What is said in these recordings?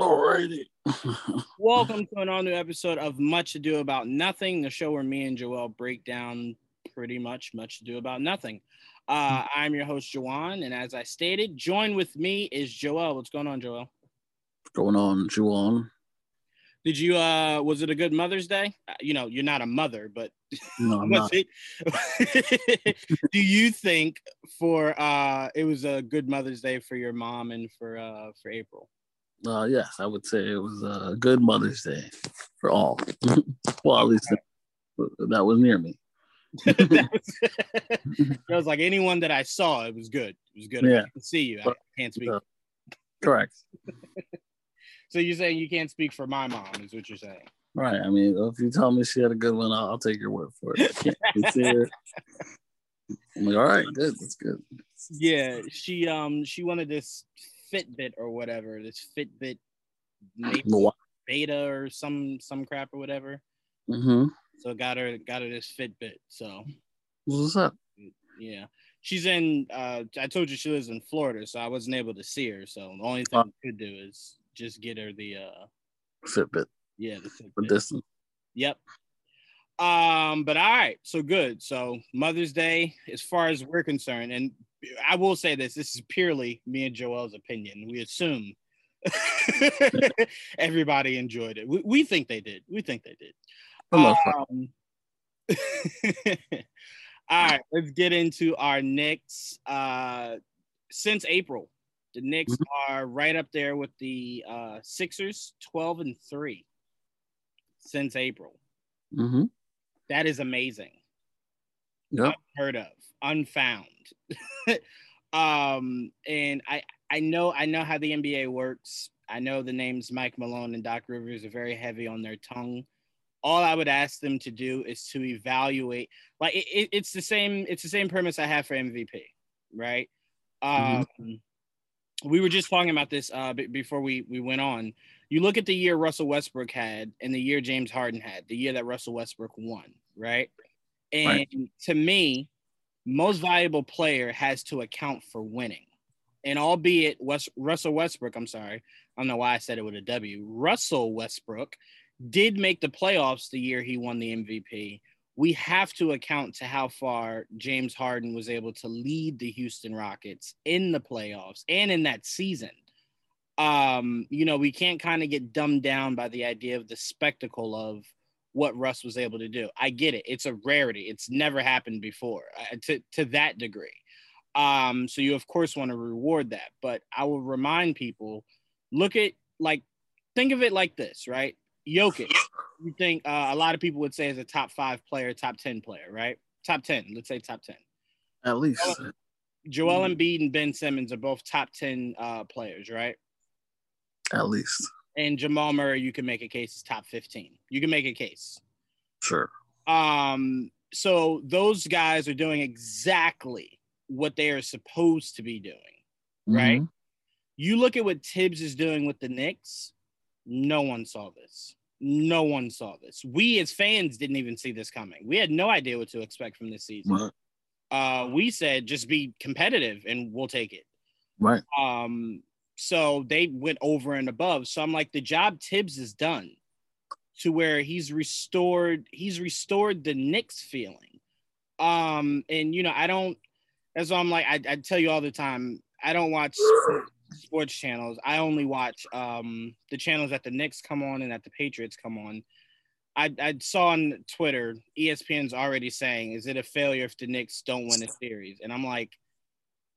Alrighty. Welcome to an all new episode of Much Ado About Nothing, the show where me and Joel break down pretty much Much Ado About Nothing. Uh, I'm your host, Jawan, and as I stated, join with me is Joel. What's going on, Joel? What's going on, Juwan? Did you, uh, was it a good Mother's Day? Uh, you know, you're not a mother, but No, I'm was not. it? Do you think for, uh, it was a good Mother's Day for your mom and for, uh, for April? Uh, yes, I would say it was a good Mother's Day for all. well, at least that was near me. that was, like anyone that I saw, it was good. It was good. Yeah. I can see you. I can't speak. Uh, Correct. So you're saying you can't speak for my mom, is what you're saying. Right. I mean, if you tell me she had a good one, I'll, I'll take your word for it. I can't see her. I'm like, all right, good. That's good. Yeah, she um she wanted this Fitbit or whatever, this Fitbit beta or some some crap or whatever. Mm-hmm. So got her got her this Fitbit. So What's up? yeah. She's in uh I told you she lives in Florida, so I wasn't able to see her. So the only thing Oh. I could do is just get her the uh Fitbit yeah, the Fitbit. distance. Yep. Um, but all right, so good. So Mother's Day, as far as we're concerned, and I will say this: this is purely me and Joel's opinion. We assume everybody enjoyed it. We, we think they did. We think they did. For the most part. Um, all right, let's get into our Knicks. Uh, since April, the Knicks are right up there with the uh, Sixers, twelve and three. Since April, Mm-hmm. that is amazing. Yep. Heard of, unfound. um, and I I know I know how the NBA works. I know the names Mike Malone and Doc Rivers are very heavy on their tongue. All I would ask them to do is to evaluate. Like it, it- it's the same. It's the same premise I have for MVP, right? Um, we were just talking about this uh, b- before we we went on. You look at the year Russell Westbrook had and the year James Harden had, the year that Russell Westbrook won, right? And Right. to me, most valuable player has to account for winning. And albeit West, Russell Westbrook, I'm sorry, I don't know why I said it with a W. Russell Westbrook did make the playoffs the year he won the MVP. We have to account to how far James Harden was able to lead the Houston Rockets in the playoffs and in that season. Um, you know, we can't kind of get dumbed down by the idea of the spectacle of what Russ was able to do. I get it. It's a rarity. It's never happened before uh, to, to that degree. Um, so you of course want to reward that, but I will remind people, look at like think of it like this, right? Jokic, you think uh, a lot of people would say is a top five player, top 10 player, right? Top 10, let's say top 10. At least. Oh. Joel Embiid and Ben Simmons are both top 10 uh, players, right? At least. And Jamal Murray, you can make a case is top 15. You can make a case. Sure. Um, so those guys are doing exactly what they are supposed to be doing. Right. Mhm. You look at what Thibs is doing with the Knicks, no one saw this. No one saw this. We as fans didn't even see this coming. We had no idea what to expect from this season. Right. Uh, we said just be competitive and we'll take it. Right. Um, so they went over and above. So I'm like, the job Thibs is done to where he's restored, he's restored the Knicks feeling. Um, and you know, I don't that's why I'm like, I, I tell you all the time, I don't watch sports channels. I only watch um the channels that the Knicks come on and that the Patriots come on. I, I saw on Twitter, ESPN's already saying, is it a failure if the Knicks don't win a series? And I'm like,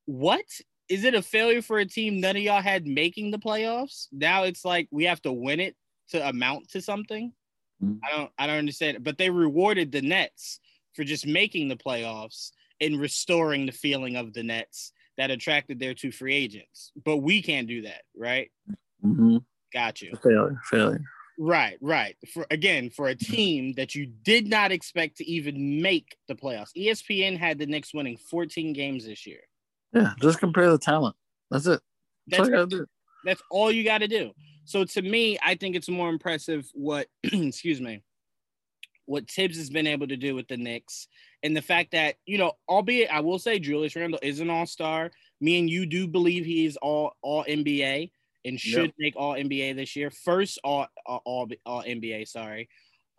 what? Is it a failure for a team none of y'all had making the playoffs? Now it's like we have to win it to amount to something. Mhm. I don't I don't understand it. But they rewarded the Nets for just making the playoffs and restoring the feeling of the Nets that attracted their two free agents. But we can't do that, right? Mm-hmm. Got you. Failure. Failure. Right, right. For again, for a team that you did not expect to even make the playoffs. ESPN had the Knicks winning 14 games this year. Yeah. Just compare the talent. That's it. That's, all That's do. That's all you got to do. So to me, I think it's more impressive what, excuse me, what Thibs has been able to do with the Knicks, and the fact that you know, albeit I will say Julius Randle is an All Star. Me and you do believe he is all all NBA, and should yep. make All NBA this year. First All All All NBA, sorry.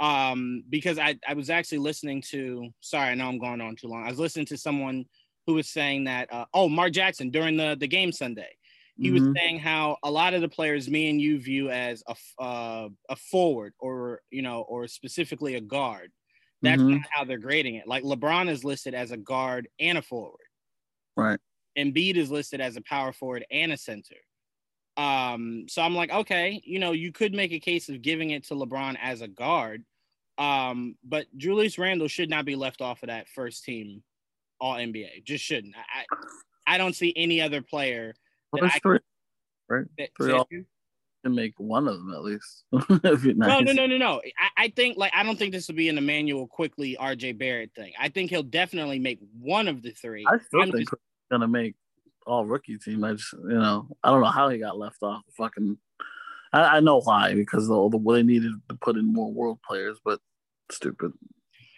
Um, because I I was actually listening to. Sorry, I know I'm going on too long. I was listening to someone who was saying that. Uh, oh, Mark Jackson during the the game Sunday. He mm-hmm. was saying how a lot of the players me and you view as a uh, a forward or you know or specifically a guard. That's mm-hmm. not how they're grading it. Like LeBron is listed as a guard and a forward. Right. Embiid is listed as a power forward and a center. Um, so I'm like, okay, you know, you could make a case of giving it to LeBron as a guard. Um, but Julius Randle should not be left off of that first team all NBA. Just shouldn't. I I don't see any other player. Well, I, three, right? Three all, to make one of them at least. no, no, no, no, no. I, I think like I don't think this will be an Immanuel Quickley RJ Barrett thing. I think he'll definitely make one of the three. I still I'm think just, gonna make all rookie team. I just you know I don't know how he got left off. Fucking, I, I know why because the the they needed to put in more world players, but stupid.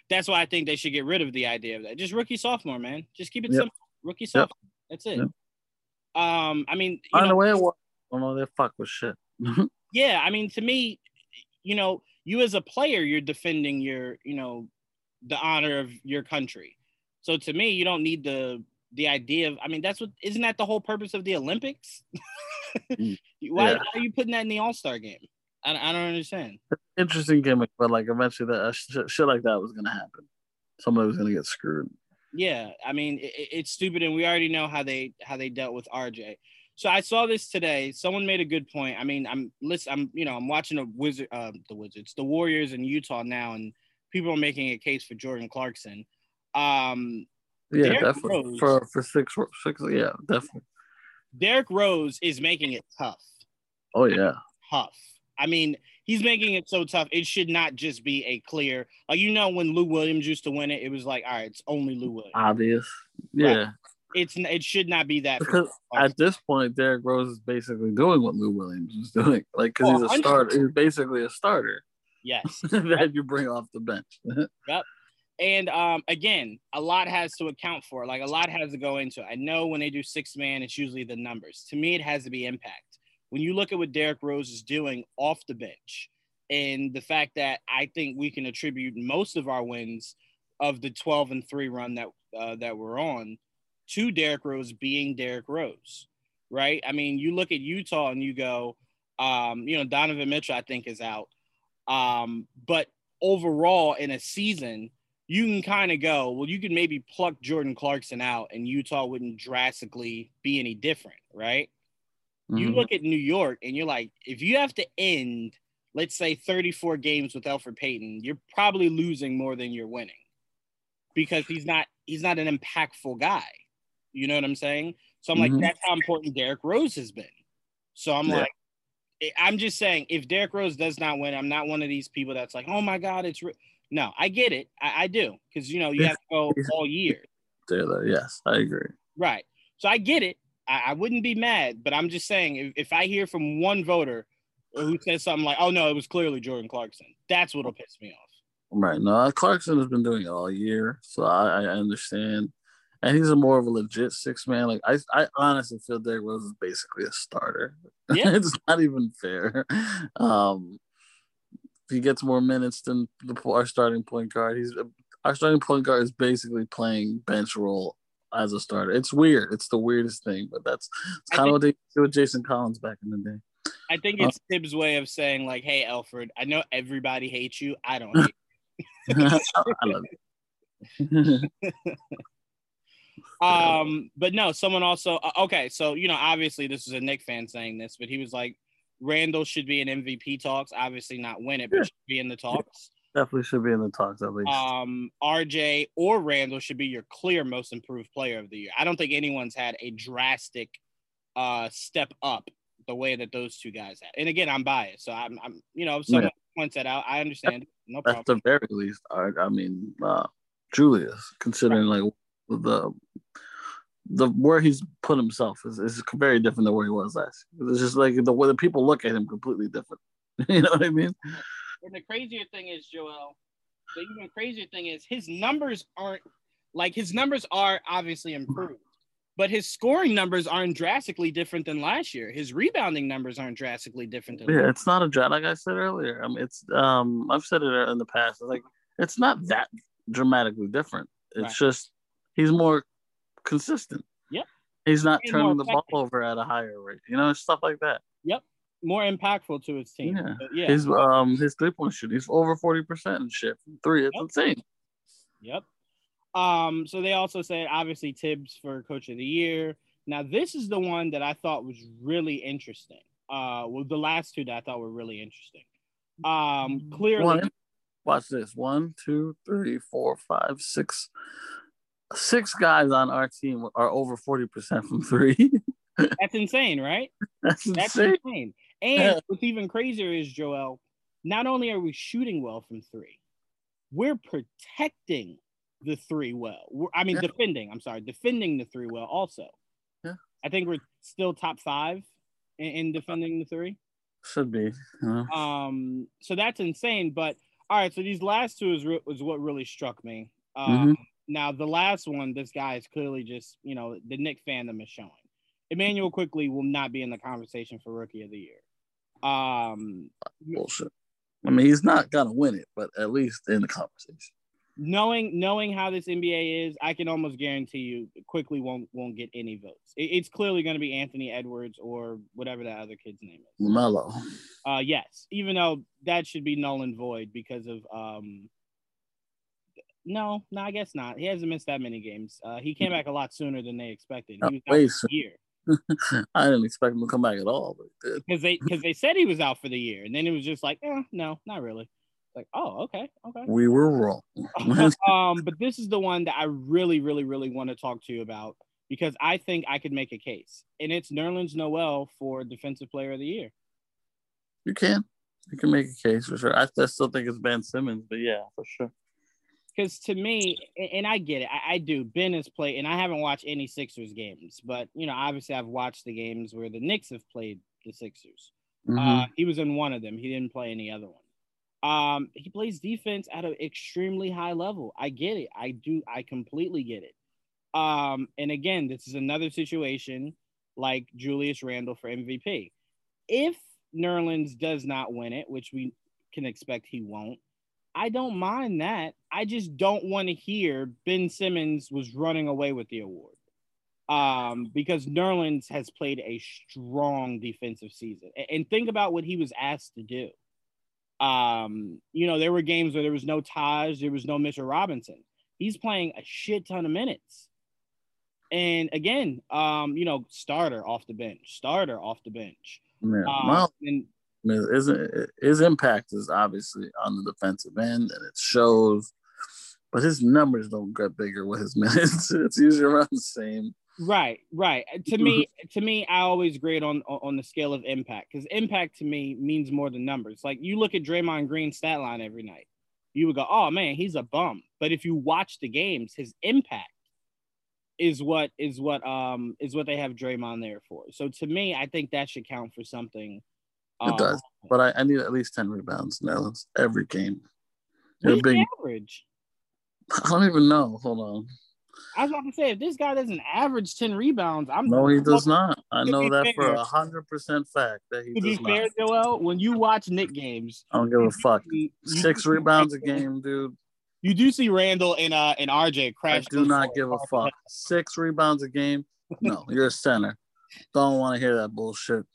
That's why I think they should get rid of the idea of that. Just rookie sophomore, man. Just keep it yep. simple. Rookie sophomore. Yep. That's it. Yep. Um, I mean, by know, the way, I don't know they fuck with shit. yeah, I mean, to me, you know, you as a player, you're defending your, you know, the honor of your country. So to me, you don't need the the idea of. I mean, that's what isn't that the whole purpose of the Olympics? Mm, why, yeah. why, are you putting that in the All Star game? I, I don't understand. Interesting gimmick, but like eventually that uh, shit, shit like that was gonna happen. Somebody was gonna get screwed. Yeah, I mean it, it's stupid, and we already know how they how they dealt with RJ. So I saw this today. Someone made a good point. I mean, I'm listen. I'm you know I'm watching the wizard, uh, the Wizards, the Warriors in Utah now, and people are making a case for Jordan Clarkson. Um, yeah, Derrick definitely Rose, for for six six. Yeah, definitely. Derrick Rose is making it tough. Oh yeah, tough. I mean, he's making it so tough. It should not just be a clear, like you know, when Lou Williams used to win it, it was like, all right, it's only Lou Williams. Obvious. Yeah. It's it should not be that because at this point Derrick Rose is basically doing what Lou Williams is doing, like because oh, he's a starter. He's basically a starter. Yes, that you bring off the bench. yep. And um, again, a lot has to account for. Like a lot has to go into it. I know when they do six man, it's usually the numbers. To me, it has to be impact. When you look at what Derrick Rose is doing off the bench, and the fact that I think we can attribute most of our wins of the 12 and three run that uh, that we're on to Derrick Rose being Derrick Rose, right? I mean, you look at Utah and you go, um, you know, Donovan Mitchell, I think, is out. Um, but overall, in a season, you can kind of go, well, you could maybe pluck Jordan Clarkson out and Utah wouldn't drastically be any different, right? Mm-hmm. You look at New York and you're like, if you have to end, let's say 34 games with Alfred Payton, you're probably losing more than you're winning because he's not he's not an impactful guy. You know what I'm saying? So I'm mm-hmm. like, that's how important Derrick Rose has been. So I'm yeah. like, I'm just saying, if Derrick Rose does not win, I'm not one of these people that's like, oh my God, it's re-. no, I get it. I, I do. Because, you know, you have to go all year. Taylor, yes, I agree. Right. So I get it. I, I wouldn't be mad, but I'm just saying, if, if I hear from one voter who says something like, oh no, it was clearly Jordan Clarkson, that's what'll piss me off. Right. No, Clarkson has been doing it all year. So I, I understand and he's a more of a legit six man. Like I, I honestly feel Derrick Rose is basically a starter. Yeah. it's not even fair. Um, he gets more minutes than the, our starting point guard. He's our starting point guard is basically playing bench role as a starter. It's weird. It's the weirdest thing, but that's kind of what they did with Jason Collins back in the day. I think it's um, Thibs' way of saying like, "Hey, Alfred, I know everybody hates you. I don't hate you." I love it. Um, but no, someone also uh, okay. So you know, obviously this is a Knick fan saying this, but he was like, Randle should be in MVP talks. Obviously not win it, but should be in the talks. Definitely should be in the talks at least. Um, RJ or Randle should be your clear most improved player of the year. I don't think anyone's had a drastic uh step up the way that those two guys have. And again, I'm biased, so I'm, I'm you know, someone yeah. points that out, I understand. No problem. At the very least, I, I mean, uh, Julius, considering right. like the the where he's put himself is, is very different than where he was last. Year. It's just like the way the people look at him completely different. you know what I mean? And the crazier thing is, Joel, the even crazier thing is his numbers aren't like his numbers are obviously improved, but his scoring numbers aren't drastically different than last year. His rebounding numbers aren't drastically different. Than yeah, it's not a drought. Like I said earlier, I mean, it's um, I've said it in the past. Like it's not that dramatically different. It's right. just he's more consistent. Yep. He's not and turning the ball over at a higher rate. You know, stuff like that. Yep. More impactful to his team. Yeah. Yeah. His um his three point shooting, he's over forty percent and shit from three. It's yep. insane. Yep. Um, so they also said obviously Thibs for coach of the year. Now this is the one that I thought was really interesting. Uh, well, the last two that I thought were really interesting. Um, clearly, one, watch this: one, two, three, four, five, six, six guys on our team are over forty percent from three. That's insane, right? That's insane. That's insane. And what's even crazier is Joel. Not only are we shooting well from three, we're protecting the three well. We're, I mean, yeah. defending. I'm sorry, defending the three well. Also, yeah, I think we're still top five in, in defending the three. Should be. Yeah. Um. So that's insane. But all right. So these last two is re- was what really struck me. Um. Mm-hmm. Now the last one, this guy is clearly just you know the Knick fandom is showing. Immanuel Quickley will not be in the conversation for Rookie of the Year. Um. Bullshit. I mean, he's not gonna win it, but at least in the conversation knowing knowing how this NBA is, I can almost guarantee you Quickley won't won't get any votes. It, it's clearly going to be Anthony Edwards or whatever that other kid's name is. Melo. Uh, yes, even though that should be null and void because of um. No, no, I guess not. He hasn't missed that many games. Uh, he came back a lot sooner than they expected. He was out for year. I didn't expect him to come back at all, but because they because they said he was out for the year, and then it was just like, eh, no, not really like, oh, okay, okay. We were wrong. um, but this is the one that I really, really, really want to talk to you about because I think I could make a case, and it's Nerlens Noel for Defensive Player of the Year. You can, you can make a case for sure. I, I still think it's Ben Simmons, but yeah, for sure. Because to me, and I get it, I, I do. Ben has played, and I haven't watched any Sixers games, but you know, obviously, I've watched the games where the Knicks have played the Sixers. Mm-hmm. Uh, he was in one of them. He didn't play any other one. Um, he plays defense at an extremely high level. I get it. I do. I completely get it. Um, and again, this is another situation like Julius Randle for MVP. If Nerlens does not win it, which we can expect he won't, I don't mind that. I just don't want to hear Ben Simmons was running away with the award. Um, because Nerlens has played a strong defensive season. And think about what he was asked to do. Um, you know, there were games where there was no Taj, there was no Mitchell Robinson. He's playing a shit ton of minutes. And again, um, you know, starter off the bench, starter off the bench. Yeah. Um, well, and, his, his impact is obviously on the defensive end, and it shows. But his numbers don't get bigger with his minutes. it's usually around the same. Right, right. To me, to me, I always grade on on the scale of impact because impact to me means more than numbers. Like you look at Draymond Green's stat line every night, you would go, "Oh man, he's a bum." But if you watch the games, his impact is what is what um is what they have Draymond there for. So to me, I think that should count for something. It um, does, but I, I, need at least ten rebounds now every game. What's big average? I don't even know. Hold on. I was about to say, if this guy doesn't average 10 rebounds, I'm no, he does not. I know that fair. for a hundred percent fact that he to does be fair, not. Joel, when you watch Knick games, I don't give a fuck. Six rebounds a game, dude. You do see Randle and uh and RJ crash. I do not give a fuck. Six rebounds a game. No, you're a center. Don't want to hear that bullshit.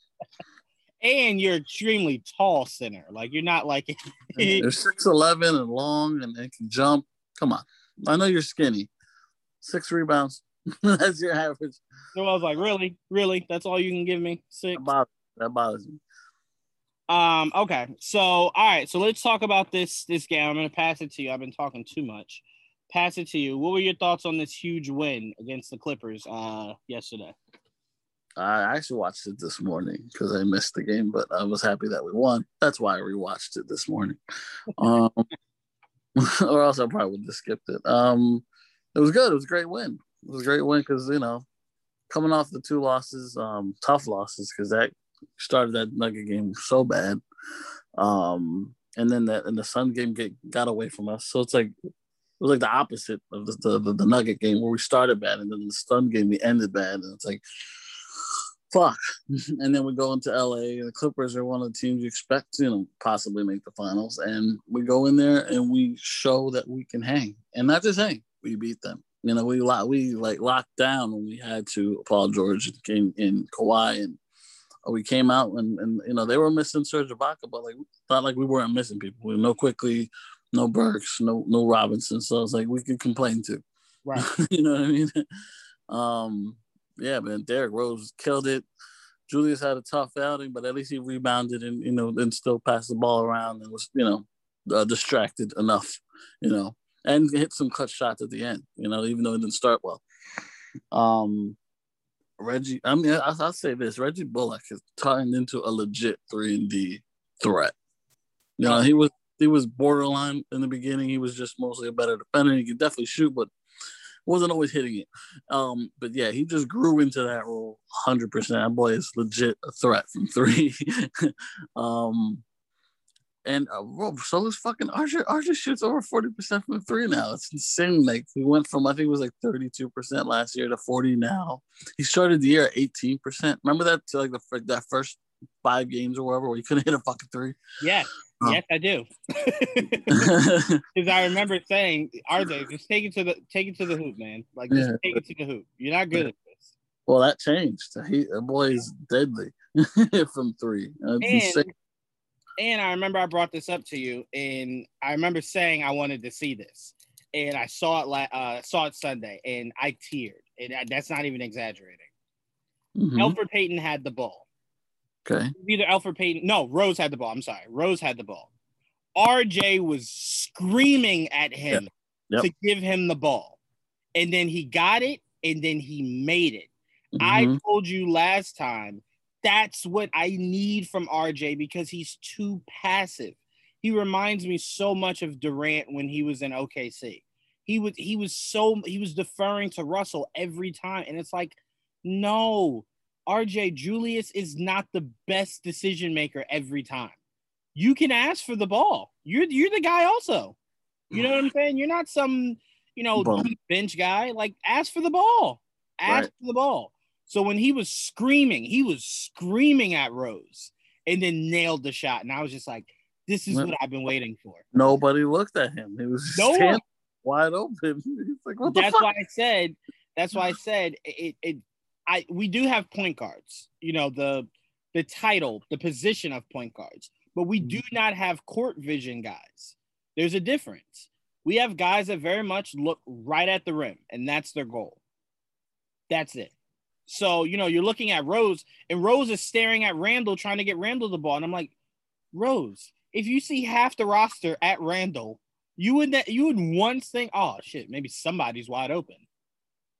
And you're extremely tall center. Like you're not like you're six eleven and long and, and can jump. Come on. I know you're skinny, six rebounds. That's your average. So I was like, really, really? That's all you can give me? Six. That bothers, that bothers me. Um. Okay. So, all right. So let's talk about this this game. I'm gonna pass it to you. I've been talking too much. Pass it to you. What were your thoughts on this huge win against the Clippers uh yesterday? I actually watched it this morning because I missed the game, but I was happy that we won. That's why I rewatched it this morning. Um, or else I probably would have skipped it. Um, it was good. It was a great win. It was a great win because you know, coming off the two losses, um, tough losses because that started that Nugget game so bad, um, and then that and the Sun game get got away from us. So it's like it was like the opposite of the, the, the, the Nugget game where we started bad and then the Sun game we ended bad. And it's like, fuck. and then we go into LA and the Clippers are one of the teams you expect to, you know, possibly make the finals. And we go in there and we show that we can hang. And not just hang, we beat them. You know, we like we like locked down when we had to Paul George in, in Kawhi and we came out and, and you know they were missing Serge Ibaka, but like not like we weren't missing people. We no Quickley, no Burks, no no Robinson. So it's like we could complain too. Right. you know what I mean? um, yeah, man. Derrick Rose killed it. Julius had a tough outing, but at least he rebounded and you know and still passed the ball around and was you know uh, distracted enough, you know, and hit some clutch shots at the end. You know, even though it didn't start well. Um, Reggie, I mean, I, will say this: Reggie Bullock has turned into a legit three and D threat. You know, he was he was borderline in the beginning. He was just mostly a better defender. He could definitely shoot, but wasn't always hitting it. Um, but yeah, he just grew into that role 100%. That boy is legit a threat from three. um, and uh, so is fucking RJ. RJ shoots over 40% from three now. It's insane. Like he went from, I think it was like 32% last year to 40 now. He started the year at 18%. Remember that like the that first five games or whatever where he couldn't hit a fucking three? Yeah. Oh. Yes, I do. Because I remember saying, RJ, just take it to the take it to the hoop, man. Like just yeah. take it to the hoop. You're not good at this. Well, that changed. He the boy is deadly from three. and, and I remember I brought this up to you, and I remember saying I wanted to see this, and I saw it. La- uh, saw it Sunday, and I teared. And that's not even exaggerating. Mm-hmm. Elfrid Payton had the ball. Okay. Either Alfred Payton. No, Rose had the ball. I'm sorry. Rose had the ball. RJ was screaming at him yep. Yep. to give him the ball. And then he got it and then he made it. Mm-hmm. I told you last time that's what I need from RJ because he's too passive. He reminds me so much of Durant when he was in OKC. He was he was so he was deferring to Russell every time and it's like no, RJ Julius is not the best decision maker every time. You can ask for the ball. You're you're the guy also. You know what I'm saying? You're not some, you know, bench guy. Like ask for the ball. Ask right. for the ball. So when he was screaming, he was screaming at Rose and then nailed the shot. And I was just like, this is what I've been waiting for. Nobody looked at him. He was no wide open. It's like, what the that's why I said, that's why I said it, it I we do have point guards, you know, the the title, the position of point guards, but we do mm-hmm. not have court vision guys. There's a difference. We have guys that very much look right at the rim, and that's their goal. That's it. So, you know, you're looking at Rose, and Rose is staring at Randle, trying to get Randle the ball. And I'm like, Rose, if you see half the roster at Randle, you would you would once think, oh shit, maybe somebody's wide open.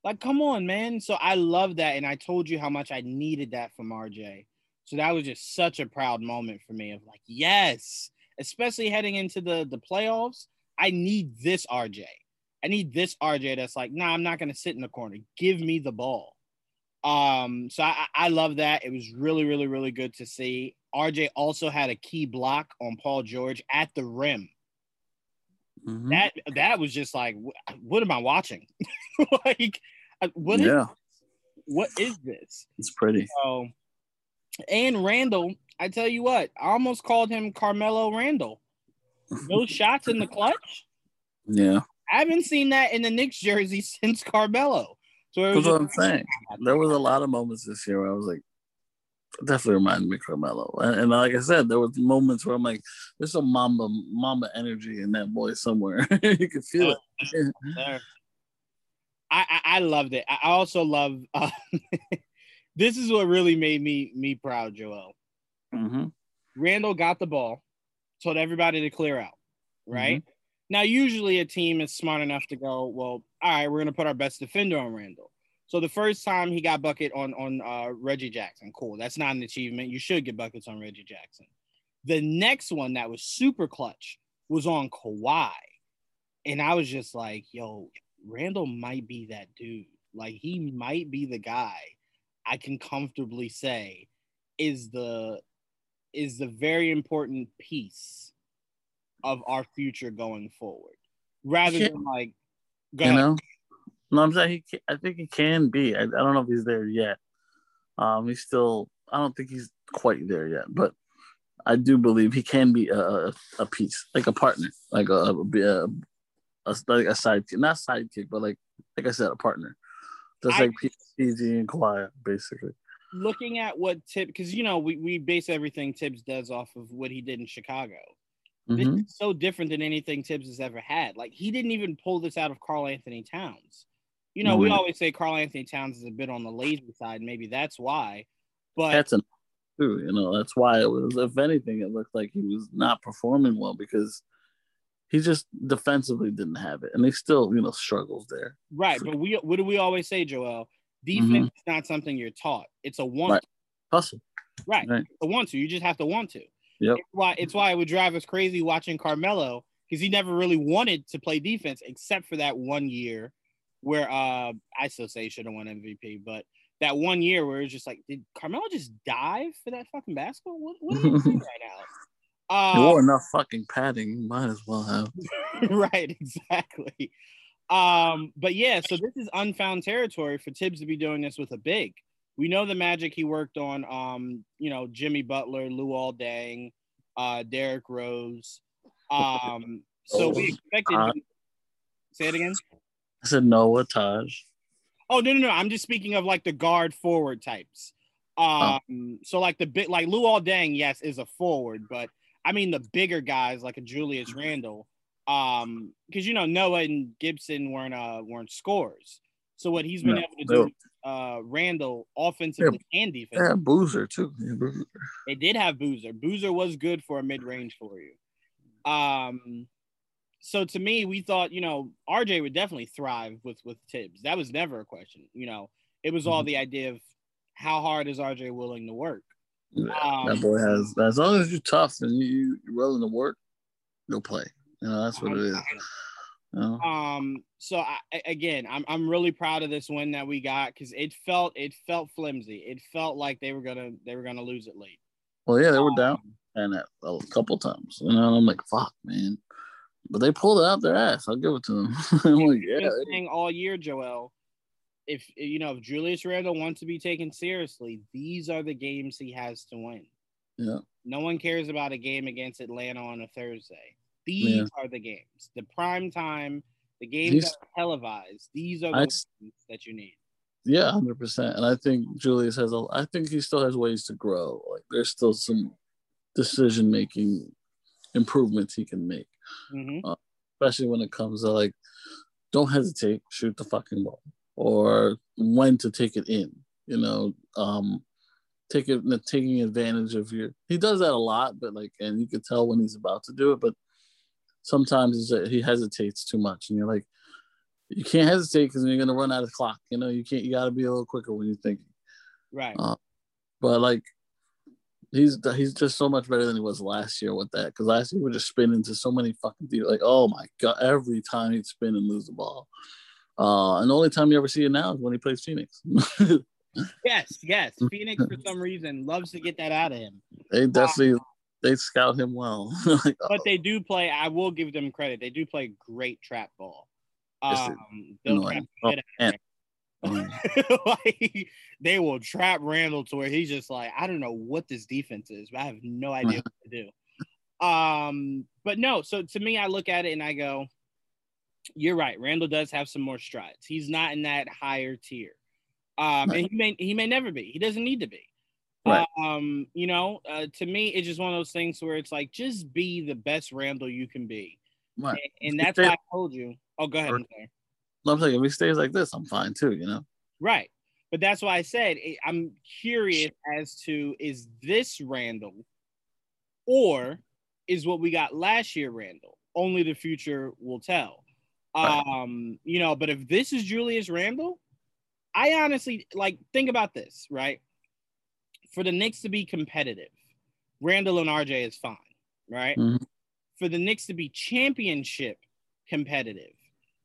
Like, come on, man. So I love that. And I told you how much I needed that from RJ. So that was just such a proud moment for me of like, yes, especially heading into the, the playoffs. I need this RJ. I need this RJ that's like, nah, I'm not gonna sit in the corner. Give me the ball. Um, so I, I love that. It was really, really, really good to see. RJ also had a key block on Paul George at the rim. Mm-hmm. That that was just like, what am I watching? like, what is what is this? It's pretty. So, and Randle, I tell you what, I almost called him Carmelo Randle. Those shots in the clutch. Yeah. I haven't seen that in the Knicks jersey since Carmelo. So That's what I'm saying. There was a lot of moments this year where I was like, definitely reminded me of Carmelo. And, and, like I said, there was moments where I'm like, there's some Mamba Mamba energy in that boy somewhere. you can feel it. Oh, I, I, I loved it. I also love. Uh, this is what really made me me proud, Joel. Mm-hmm. Randle got the ball, told everybody to clear out. Right mm-hmm. now, usually a team is smart enough to go, well, all right, we're gonna put our best defender on Randle. So the first time he got bucket on on uh, Reggie Jackson, cool. That's not an achievement. You should get buckets on Reggie Jackson. The next one that was super clutch was on Kawhi, and I was just like, yo, Randle might be that dude. Like he might be the guy I can comfortably say is the is the very important piece of our future going forward. rather than like you ahead. know. No, I'm saying he. Can, I think he can be. I, I don't know if he's there yet. Um, he's still. I don't think he's quite there yet, but I do believe he can be a, a piece, like a partner, like a, a, a like a sidekick, not sidekick, but like like I said, a partner, just I, like PG and Kawhi, basically. Looking at what Tip, because you know we we base everything Thibs does off of what he did in Chicago. Mm-hmm. This is so different than anything Thibs has ever had. Like he didn't even pull this out of Karl-Anthony Towns. You know, no, we always say Karl-Anthony Towns is a bit on the lazy side. Maybe that's why. But that's an too. You know, that's why it was. If anything, it looked like he was not performing well because he just defensively didn't have it, and he still, you know, struggles there. Right, but we what do we always say, Joel? Defense mm-hmm. is not something you're taught; it's a want. Right. Hustle. Right. right, a want to. You just have to want to. Yep. It's why it's why it would drive us crazy watching Carmelo because he never really wanted to play defense except for that one year where uh I still say he should have won MVP, but that one year where it's just like, did Carmelo just dive for that fucking basketball? What, what are you doing right now? Um, you wore enough fucking padding. You Might as well have. right, exactly. Um, but yeah, so this is unfound territory for Thibs to be doing this with a big. We know the magic he worked on. Um, you know, Jimmy Butler, Luol Deng, uh, Derrick Rose. Um, so we expected. Uh, say it again. I said Noah Taj. Oh no, no, no. I'm just speaking of like the guard forward types. Um, oh. so like the bit like Luol Deng, yes, is a forward, but I mean the bigger guys like a Julius Randle. Um, because you know Noah and Gibson weren't uh weren't scores. So what he's been able to do, uh, Randle offensively yeah, and defensively. Yeah, Boozer too. Yeah, Boozer. They did have Boozer. Boozer was good for a mid range for you. Um, so to me, we thought, you know, RJ would definitely thrive with with Thibs. That was never a question. You know, it was all mm-hmm. the idea of how hard is RJ willing to work. Um, that boy has as long as you're tough and you, you're willing to work, you'll play. You know, that's what it is. You know? Um. So I, again, I'm I'm really proud of this win that we got because it felt it felt flimsy. It felt like they were gonna they were gonna lose it late. Well, yeah, they were um, down and a couple times. You know, I'm like, fuck, man. But they pulled it out their ass. I'll give it to them. I'm like, yeah. All year, Joel, if you know if Julius Randle wants to be taken seriously, these are the games he has to win. Yeah. No one cares about a game against Atlanta on a Thursday. These yeah. are the games. The prime time, the games these, that are televised. These are the I, games that you need. Yeah, hundred percent. And I think Julius has a. I think he still has ways to grow. Like there's still some decision making improvements he can make mm-hmm. uh, especially when it comes to like, don't hesitate, shoot the fucking ball, or when to take it in. You know, um, take it, taking advantage of your. He does that a lot, but like, and you can tell when he's about to do it, but sometimes he hesitates too much, and you're like, you can't hesitate because you're gonna run out of clock. You know, you can't. You got to be a little quicker when you're thinking. Right. Uh, but like he's he's just so much better than he was last year with that. Because last year we were just spinning to so many fucking deals. Like, oh my god, every time he'd spin and lose the ball. Uh, and the only time you ever see it now is when he plays Phoenix. yes, yes. Phoenix for some reason loves to get that out of him. They definitely they scout him well. like, oh. But they do play. I will give them credit. They do play great trap ball. Um, they'll trap oh, like they will trap Randle to where he's just like, I don't know what this defense is, but I have no idea what to do. Um, but no, so to me, I look at it and I go, You're right. Randle does have some more strides. He's not in that higher tier. Um, and he may he may never be. He doesn't need to be. Right. Um, you know, uh, to me, it's just one of those things where it's like just be the best Randle you can be. Right. And, and that's why I told you. Oh, go ahead. I'm saying if he stays like this, I'm fine too, you know? Right. But that's why I said I'm curious as to is this Randle, or is what we got last year Randle? Only the future will tell. Right. Um, you know, but if this is Julius Randle, I honestly like think about this, right? For the Knicks to be competitive, Randle and RJ is fine, right? Mm-hmm. For the Knicks to be championship competitive,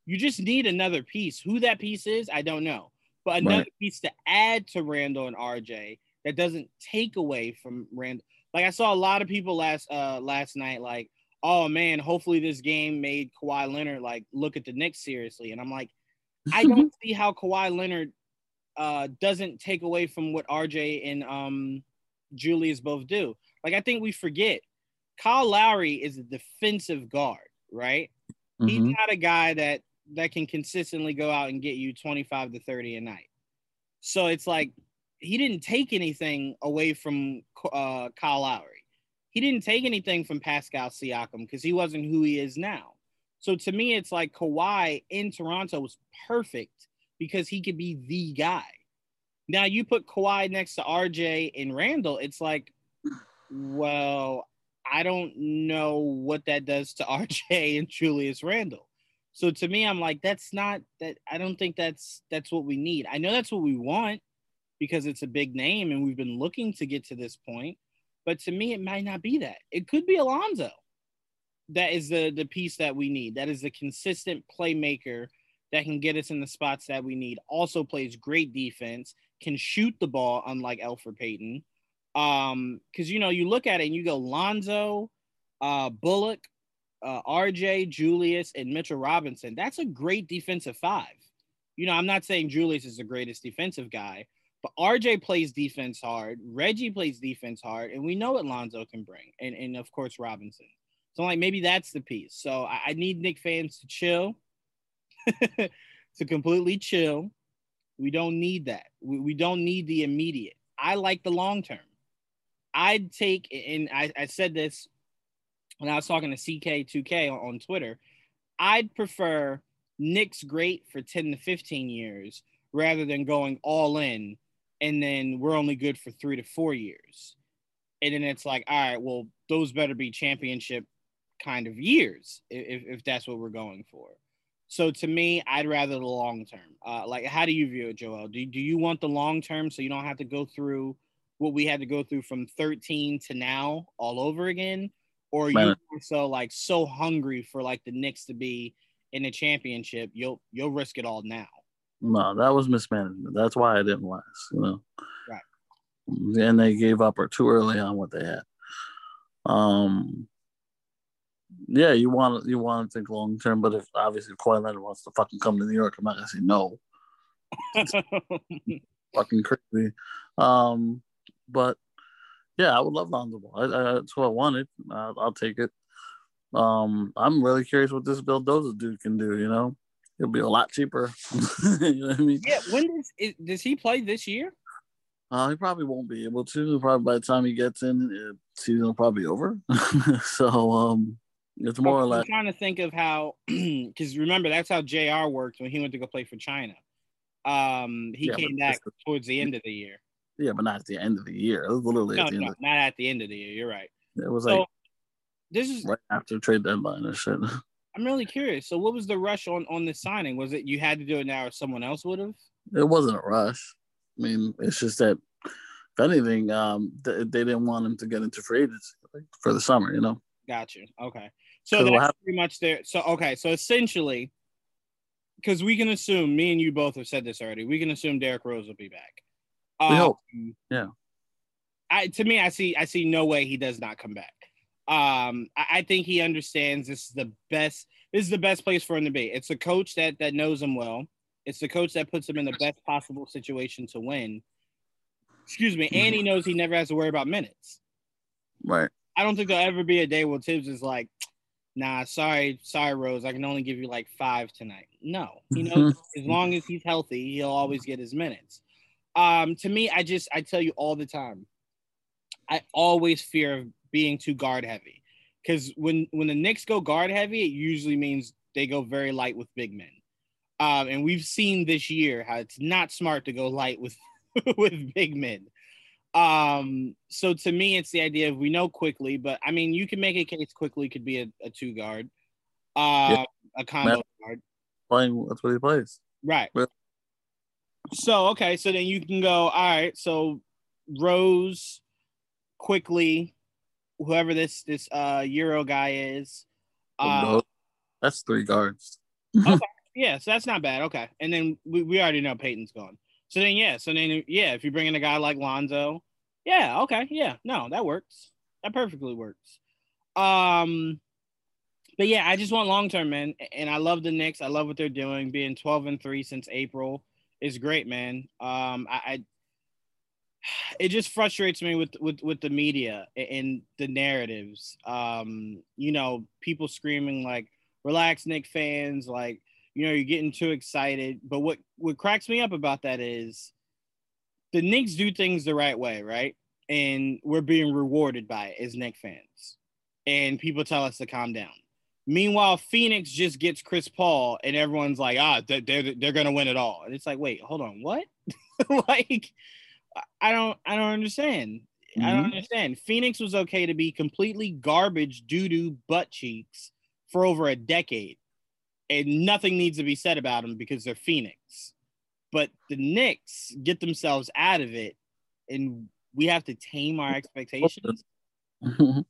you just need another piece. Who that piece is, I don't know. But another right. piece to add to Randle and RJ that doesn't take away from Randle. Like I saw a lot of people last uh last night, like, oh man, hopefully this game made Kawhi Leonard like look at the Knicks seriously. And I'm like, I don't see how Kawhi Leonard uh, doesn't take away from what RJ and um, Julius both do. Like I think we forget Kyle Lowry is a defensive guard, right? Mm-hmm. He's not a guy that that can consistently go out and get you 25 to 30 a night. So it's like he didn't take anything away from uh, Kyle Lowry. He didn't take anything from Pascal Siakam because he wasn't who he is now. So to me, it's like Kawhi in Toronto was perfect because he could be the guy. Now you put Kawhi next to RJ and Randle, it's like, well, I don't know what that does to RJ and Julius Randle. So to me, I'm like, that's not that. I don't think that's that's what we need. I know that's what we want because it's a big name and we've been looking to get to this point. But to me, it might not be that. It could be Alonzo. That is the the piece that we need. That is the consistent playmaker that can get us in the spots that we need. Also plays great defense, can shoot the ball, unlike Elfrid Payton. Um, because you know, you look at it and you go Lonzo, uh, Bullock, uh, RJ, Julius, and Mitchell Robinson. That's a great defensive five. You know, I'm not saying Julius is the greatest defensive guy, but RJ plays defense hard. Reggie plays defense hard, and we know what Lonzo can bring, and and of course Robinson. So like maybe that's the piece. So I, I need Knick fans to chill, to completely chill. We don't need that. We, we don't need the immediate. I like the long term. I'd take, and I, I said this when I was talking to CK2K on, on Twitter. I'd prefer Knick's great for 10 to 15 years rather than going all in and then we're only good for three to four years. And then it's like, all right, well, those better be championship kind of years if, if that's what we're going for. So to me, I'd rather the long term. Uh, like, how do you view it, Joel? Do, do you want the long term so you don't have to go through what we had to go through from 13 to now all over again? Or are you so like so hungry for like the Knicks to be in a championship, you'll you'll risk it all now? No, that was mismanagement. That's why I didn't last, you know. Right. And they gave up or too early on what they had. Um yeah, you want you want to think long term, but if obviously if Kawhi Leonard wants to fucking come to New York, I'm not gonna say no. fucking crazy. Um, but yeah, I would love Lonzo Ball. I, I, that's what I wanted. I'll, I'll take it. Um, I'm really curious what this Vildoza dude can do. You know, it'll be a lot cheaper. you know what I mean? Yeah. When does it, does he play this year? Uh, he probably won't be able to. Probably by the time he gets in, it, season will probably be over. so um, it's more I'm or less. trying to think of how, because remember that's how J.R. worked when he went to go play for China. Um, he yeah, came back the, towards the end of the year. Yeah, but not at the end of the year. It was literally no, no, not at the end of the year. You're right. It was so, like this is right after trade deadline or shit. I'm really curious. So, what was the rush on on the signing? Was it you had to do it now, or someone else would have? It wasn't a rush. I mean, it's just that if anything, um, th- they didn't want him to get into free agency for the summer. You know. Got you. Okay. So that's pretty much there. So okay. So essentially, because we can assume, me and you both have said this already. We can assume Derrick Rose will be back. We um, hope. Yeah. I to me, I see. I see no way he does not come back. Um, I, I, think he understands this is the best. This is the best place for him to be. It's a coach that that knows him well. It's the coach that puts him in the best possible situation to win. Excuse me, and he knows he never has to worry about minutes. Right. I don't think there'll ever be a day where Thibs is like, "Nah, sorry, sorry, Rose, I can only give you like five tonight." No, he knows as long as he's healthy, he'll always get his minutes. Um, to me, I just I tell you all the time, I always fear of being too guard heavy. Because when when the Knicks go guard heavy, it usually means they go very light with big men. Um, and we've seen this year how it's not smart to go light with with big men. Um, so to me, it's the idea of we know Quickley, but I mean, you can make a case Quickley could be a, a two guard, uh, yeah. a combo Matt, guard. Playing, that's what he plays. Right. So okay, so then you can go. All right, so Rose, Quickley, whoever this this uh Euro guy is. Uh, that's three guards. okay. Yeah, so that's not bad. Okay. And then we, we already know Payton's gone. So then yeah, so then yeah, if you bring in a guy like Lonzo, yeah, okay, yeah, no, that works. That perfectly works. Um but yeah, I just want long term, man. And I love the Knicks. I love what they're doing. Being 12 and 3 since April is great, man. Um, I, I it just frustrates me with with with the media and the narratives. Um, you know, people screaming like relax Knick fans, like, you know, you're getting too excited. But what what cracks me up about that is the Knicks do things the right way, right? And we're being rewarded by it as Knick fans. And people tell us to calm down. Meanwhile, Phoenix just gets Chris Paul, and everyone's like, ah, they're, they're, they're gonna win it all. And it's like, wait, hold on, what? like, I don't, I don't understand. Mm-hmm. I don't mm-hmm. understand. Phoenix was okay to be completely garbage, doo doo, butt cheeks for over a decade, and nothing needs to be said about them because they're Phoenix. But the Knicks get themselves out of it, and we have to tame our expectations.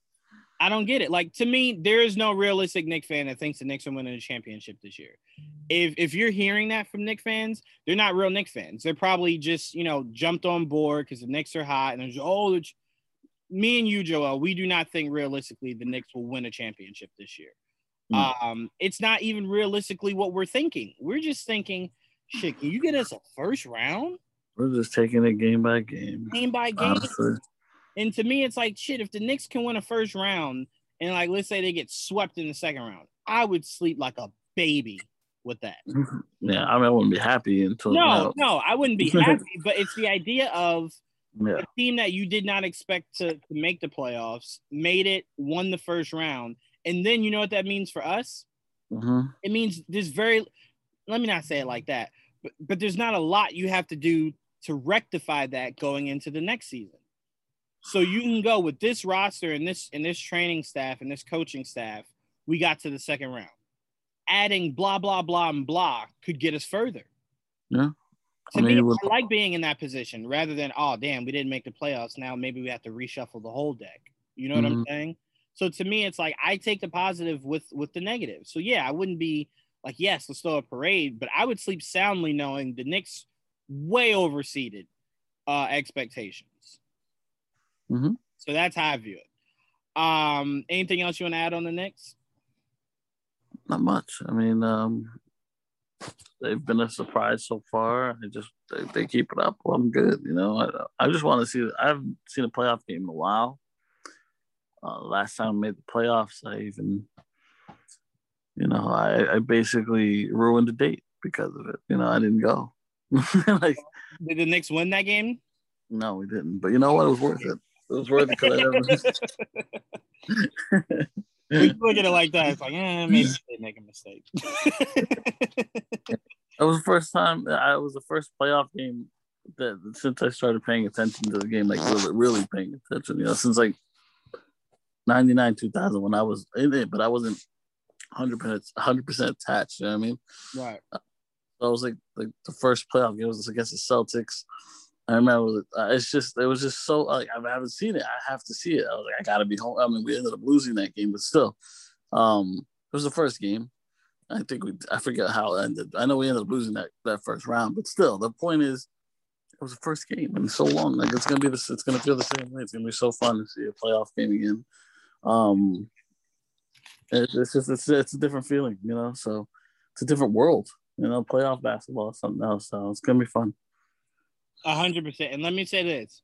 I don't get it. Like to me, there is no realistic Knick fan that thinks the Knicks are winning a championship this year. If if you're hearing that from Knick fans, they're not real Knick fans. They're probably just you know jumped on board because the Knicks are hot and there's oh, me and you, Joel, we do not think realistically the Knicks will win a championship this year. Mm. Um, it's not even realistically what we're thinking. We're just thinking, shit, can you get us a first round? We're just taking it game by game. Game by game. Honestly. And to me, it's like shit. If the Knicks can win a first round, and like let's say they get swept in the second round, I would sleep like a baby with that. Yeah, I mean, I wouldn't be happy until no, no, I wouldn't be happy. but it's the idea of yeah. a team that you did not expect to, to make the playoffs, made it, won the first round, and then you know what that means for us? Mm-hmm. It means there's very, let me not say it like that, but, but there's not a lot you have to do to rectify that going into the next season. So you can go with this roster and this and this training staff and this coaching staff. We got to the second round. Adding blah blah blah and blah could get us further. Yeah. To I mean, me, was... I like being in that position rather than oh damn, we didn't make the playoffs. Now maybe we have to reshuffle the whole deck. You know what mm-hmm. I'm saying? So to me, it's like I take the positive with with the negative. So yeah, I wouldn't be like yes, let's throw a parade, but I would sleep soundly knowing the Knicks way overseeded uh, expectations. Mm-hmm. So that's how I view it. Um, anything else you want to add on the Knicks? Not much. I mean, um, they've been a surprise so far. They just they, they keep it up. Well, I'm good. You know, I, I just want to see. I haven't seen a playoff game in a while. Uh, last time I made the playoffs, I even, you know, I, I basically ruined the date because of it. You know, I didn't go. like, did the Knicks win that game? No, we didn't. But you know what? It was worth it. It was worth it because we look at it like that. It's like, eh, maybe they make a mistake. it was the first time. I was the first playoff game that since I started paying attention to the game, like really, really paying attention. You know, since like '99, 2000, when I was in it, but I wasn't 100 percent 100 percent attached. You know what I mean? Right. So I was like, like the first playoff game was against the Celtics. I remember uh, it's just it was just so like I haven't seen it. I have to see it. I was like, I gotta be home. I mean, we ended up losing that game, but still, um, it was the first game. I think we I forget how it ended. I know we ended up losing that that first round, but still, the point is, it was the first game in so long. Like it's gonna be this. It's gonna feel the same way. It's gonna be so fun to see a playoff game again. Um, it, it's just it's it's a different feeling, you know. So it's a different world, you know. Playoff basketball is something else. So it's gonna be fun. A hundred percent. And let me say this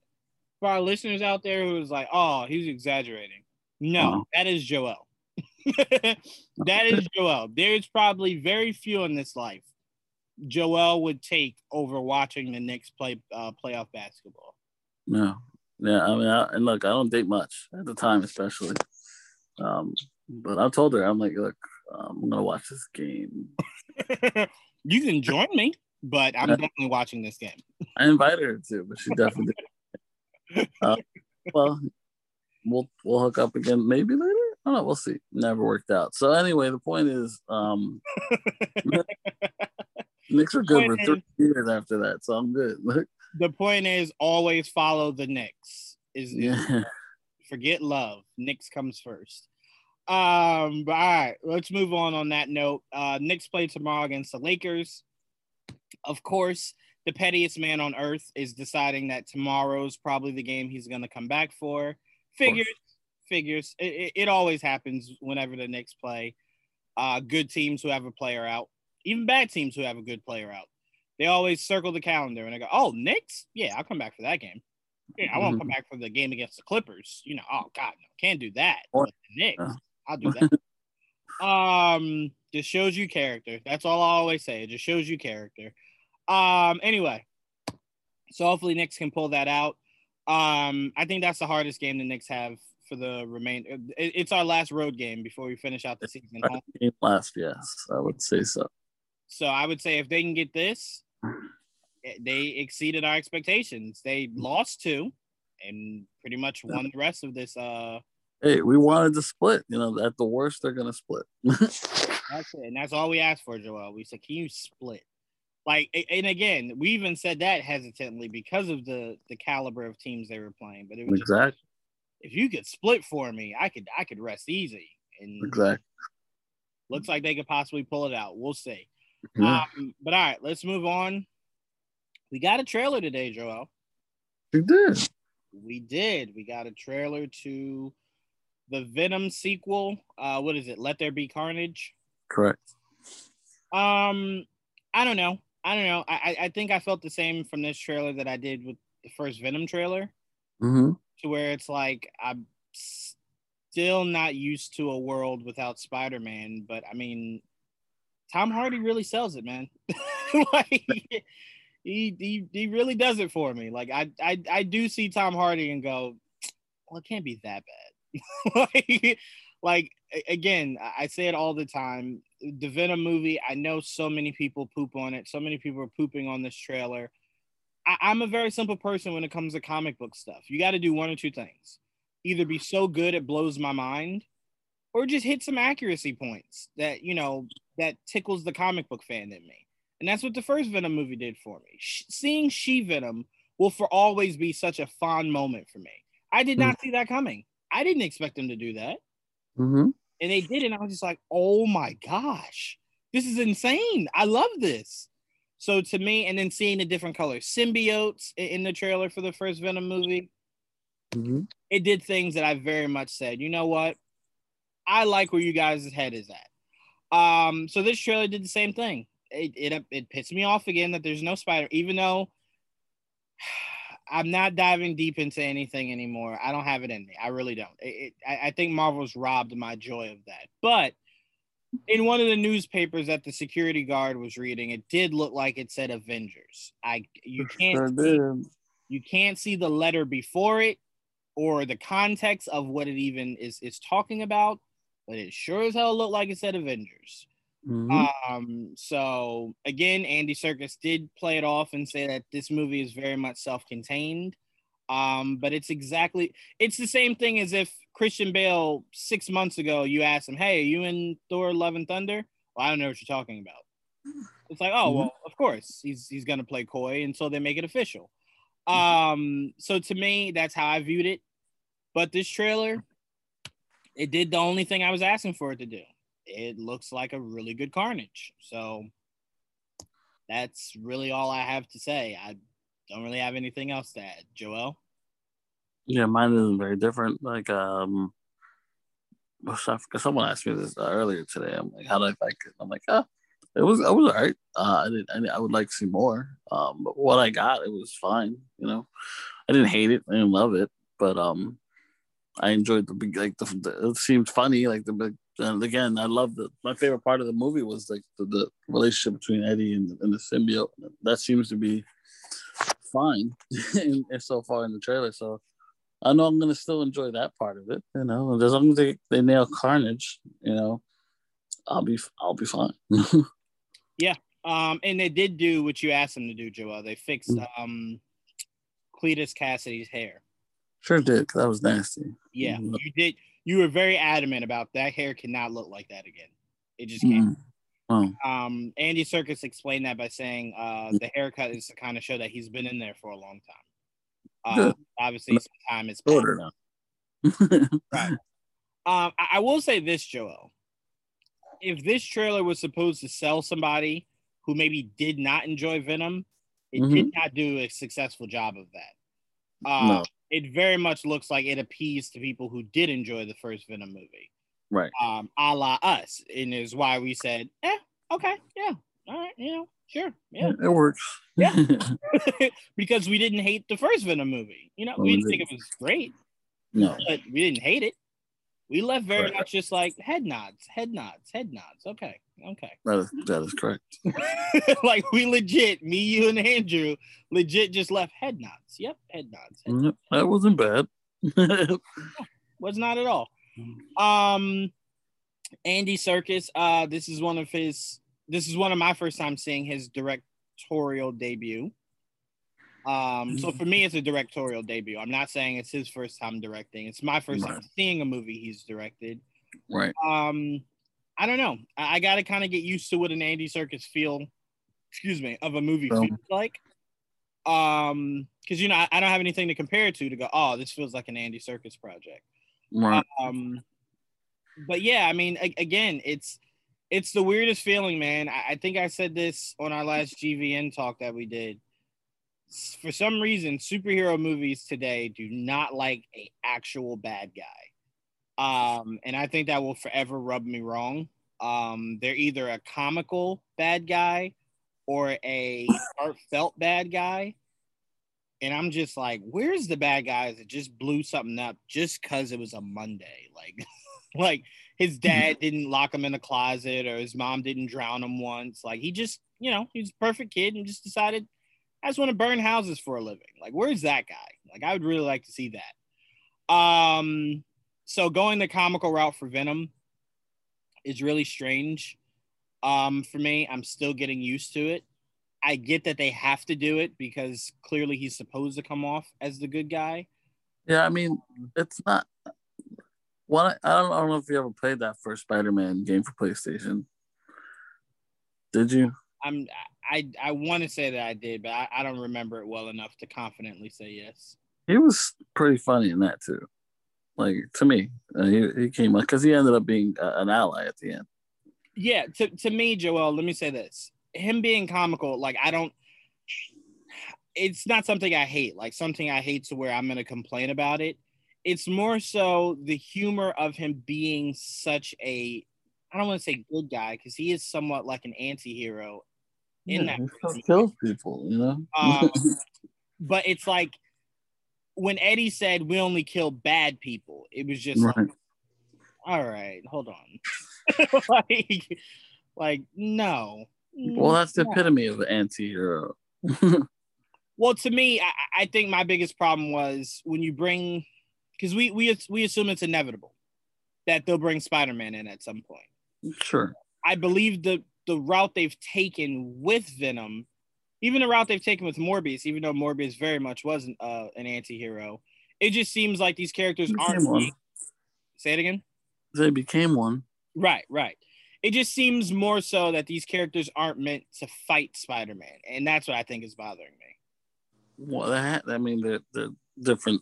for our listeners out there who's like, oh, he's exaggerating. No, uh-huh. that is Joel. that is Joel. There's probably very few in this life Joel would take over watching the Knicks play uh, playoff basketball. No, yeah, I mean, I, and look, I don't date much at the time, especially. Um, but I told her, I'm like, look, um, I'm gonna watch this game. you can join me but I'm definitely watching this game. I invited her to, but she definitely did. Uh, well, we'll we'll hook up again maybe later. I don't know. We'll see. Never worked out. So anyway, the point is, um, Knicks are good for three is, years after that, so I'm good. the point is, always follow the Knicks. Is yeah. forget love. Knicks comes first. Um, but all right, let's move on. On that note, uh, Knicks play tomorrow against the Lakers of course, the pettiest man on earth is deciding that tomorrow's probably the game he's going to come back for. Figures, figures. It, it, always happens whenever the Knicks play. Uh, good teams who have a player out, even bad teams who have a good player out. They always circle the calendar and they go, "Oh, Knicks, yeah, I'll come back for that game. Yeah, I won't come back for the game against the Clippers. You know, oh God, no, can't do that. But the Knicks, I'll do that. um, just shows you character. That's all I always say. It just shows you character. Um, anyway, so hopefully Knicks can pull that out. Um, I think that's the hardest game the Knicks have for the remainder. It's our last road game before we finish out the season. Last, yes, I would say so. So I would say if they can get this, eh, they exceeded our expectations. They lost two, and pretty much won the rest of this. Uh, hey, we wanted to split. You know, at the worst, they're gonna split. that's it, and that's all we asked for, Joel. We said, "Can you split?" Like, and again, we even said that hesitantly because of the the caliber of teams they were playing. But it was exactly. Just, if you could split for me, I could I could rest easy. And exactly. Looks like they could possibly pull it out. We'll see. Yeah. Um, but all right, let's move on. We got a trailer today, Joel. We did. We did. We got a trailer to the Venom sequel. Uh, what is it? Let There Be Carnage. Correct. Um, I don't know. I don't know. I I think I felt the same from this trailer that I did with the first Venom trailer. Mm-hmm. To where it's like I'm still not used to a world without Spider-Man, but I mean, Tom Hardy really sells it, man. like he, he he really does it for me. Like I I I do see Tom Hardy and go, well, it can't be that bad. like, like again, I say it all the time. The Venom movie, I know so many people poop on it. So many people are pooping on this trailer. I, I'm a very simple person when it comes to comic book stuff. You got to do one or two things: either be so good it blows my mind, or just hit some accuracy points that you know that tickles the comic book fan in me. And that's what the first Venom movie did for me. seeing She Venom will for always be such a fond moment for me. I did not mm-hmm. see that coming. I didn't expect them to do that. Mm-hmm. And they did it. And I was just like, oh my gosh, this is insane. I love this. So to me, and then seeing the different colors, symbiotes in the trailer for the first Venom movie, mm-hmm. it did things that I very much said, you know what? I like where you guys' head is at. Um, so this trailer did the same thing. It, it it pissed me off again that there's no spider, even though I'm not diving deep into anything anymore. I don't have it in me. I really don't. It, it, I, I think Marvel's robbed my joy of that. But in one of the newspapers that the security guard was reading, it did look like it said Avengers. I you can't see, you can't see the letter before it or the context of what it even is is talking about, but it sure as hell looked like it said Avengers. Mm-hmm. Um, so again, Andy Serkis did play it off and say that this movie is very much self-contained. Um, but it's exactly it's the same thing as if Christian Bale six months ago you asked him, Hey, are you in Thor Love and Thunder? Well, I don't know what you're talking about. It's like, oh mm-hmm. well, of course he's he's gonna play coy until they make it official. Um, so to me, that's how I viewed it. But this trailer, it did the only thing I was asking for it to do it looks like a really good Carnage. So that's really all I have to say. I don't really have anything else to add. Joel? Yeah, mine isn't very different. Like, um, someone asked me this uh, earlier today. I'm like, how do I like it? I'm like, ah, it was, it was all right. Uh, I did, I, I would like to see more. Um, but what I got, it was fine. You know, I didn't hate it. I didn't love it, but um, I enjoyed the big like the, the it seemed funny. Like the and again, I love the my favorite part of the movie was like the, the relationship between Eddie and, and the symbiote. That seems to be fine in, in so far in the trailer. So I know I'm gonna still enjoy that part of it. You know, as long as they, they nail Carnage, you know, I'll be I'll be fine. yeah. Um, and they did do what you asked them to do, Joel. They fixed mm. um Cletus Kasady's hair. Sure did. That was nasty. Yeah, mm-hmm. you did you were very adamant about that hair cannot look like that again. It just can't. Mm. Oh. Um, Andy Serkis explained that by saying uh, the haircut is to kind of show that he's been in there for a long time. Uh, obviously, some time is shorter now. right. Um, I, I will say this, Joel. If this trailer was supposed to sell somebody who maybe did not enjoy Venom, it mm-hmm. did not do a successful job of that. Uh, no it very much looks like it appeased to people who did enjoy the first Venom movie. Right. Um, a la us, and is why we said, eh, okay, yeah, all right, you know, sure, yeah, it works. Yeah. because we didn't hate the first Venom movie. You know, we didn't think it was great. No. But we didn't hate it. We left very Right. much just like head nods, head nods, head nods. Okay, okay. That is that is correct. like we legit, me, you, and Andrew, legit just left head nods. Yep, head nods. Head Mm, That wasn't bad. was not at all. Um, Andy Serkis. Uh, this is one of his. This is one of my first time seeing his directorial debut. Um, so for me, it's a directorial debut. I'm not saying it's his first time directing. It's my first time seeing a movie he's directed. right. Um, I don't know. I, I got to kind of get used to what an Andy Serkis feel, excuse me, of a movie Film. feels like. Um, because you know I, I don't have anything to compare it to to go. Oh, this feels like an Andy Serkis project. Right. Um, but yeah, I mean, a- again, it's it's the weirdest feeling, man. I, I think I said this on our last GVN talk that we did. For some reason, superhero movies today do not like a actual bad guy, um, and I think that will forever rub me wrong. Um, they're either a comical bad guy or a heartfelt bad guy. And I'm just like, where's the bad guys that just blew something up just because it was a Monday? Like, like his dad didn't lock him in a closet or his mom didn't drown him once. Like he just, you know, he's a perfect kid and just decided I just want to burn houses for a living. Like, where's that guy? Like, I would really like to see that. Um, so going the comical route for Venom is really strange. Um, for me, I'm still getting used to it. I get that they have to do it because clearly he's supposed to come off as the good guy. Yeah, I mean, it's not. One, I don't, I don't know if you ever played that first Spider-Man game for PlayStation. Did you? I'm I I want to say that I did, but I, I don't remember it well enough to confidently say yes. He was pretty funny in that too. Like to me, uh, he he came up because he ended up being uh, an ally at the end. Yeah, to, to me, Joel, let me say this. Him being comical, like I don't it's not something I hate, like something I hate to where I'm gonna complain about it. It's more so the humor of him being such a I don't want to say good guy because he is somewhat like an anti-hero in Yeah, that kills people, you know. Um, but it's like when Eddie said we only kill bad people, it was just right. like, all right, hold on. like, like, no. Well, that's the No. epitome of an anti-hero. Well, to me, I, I think my biggest problem was when you bring because we we we assume it's inevitable that they'll bring Spider-Man in at some point. sure. I believe the the route they've taken with Venom, even the route they've taken with Morbius, even though Morbius very much wasn't uh, an anti-hero, it just seems like these characters aren't. one. Say it again. They became one. Right, right. It just seems more so that these characters aren't meant to fight Spider-Man, and that's what I think is bothering me. Well, that I mean, they're, they're different.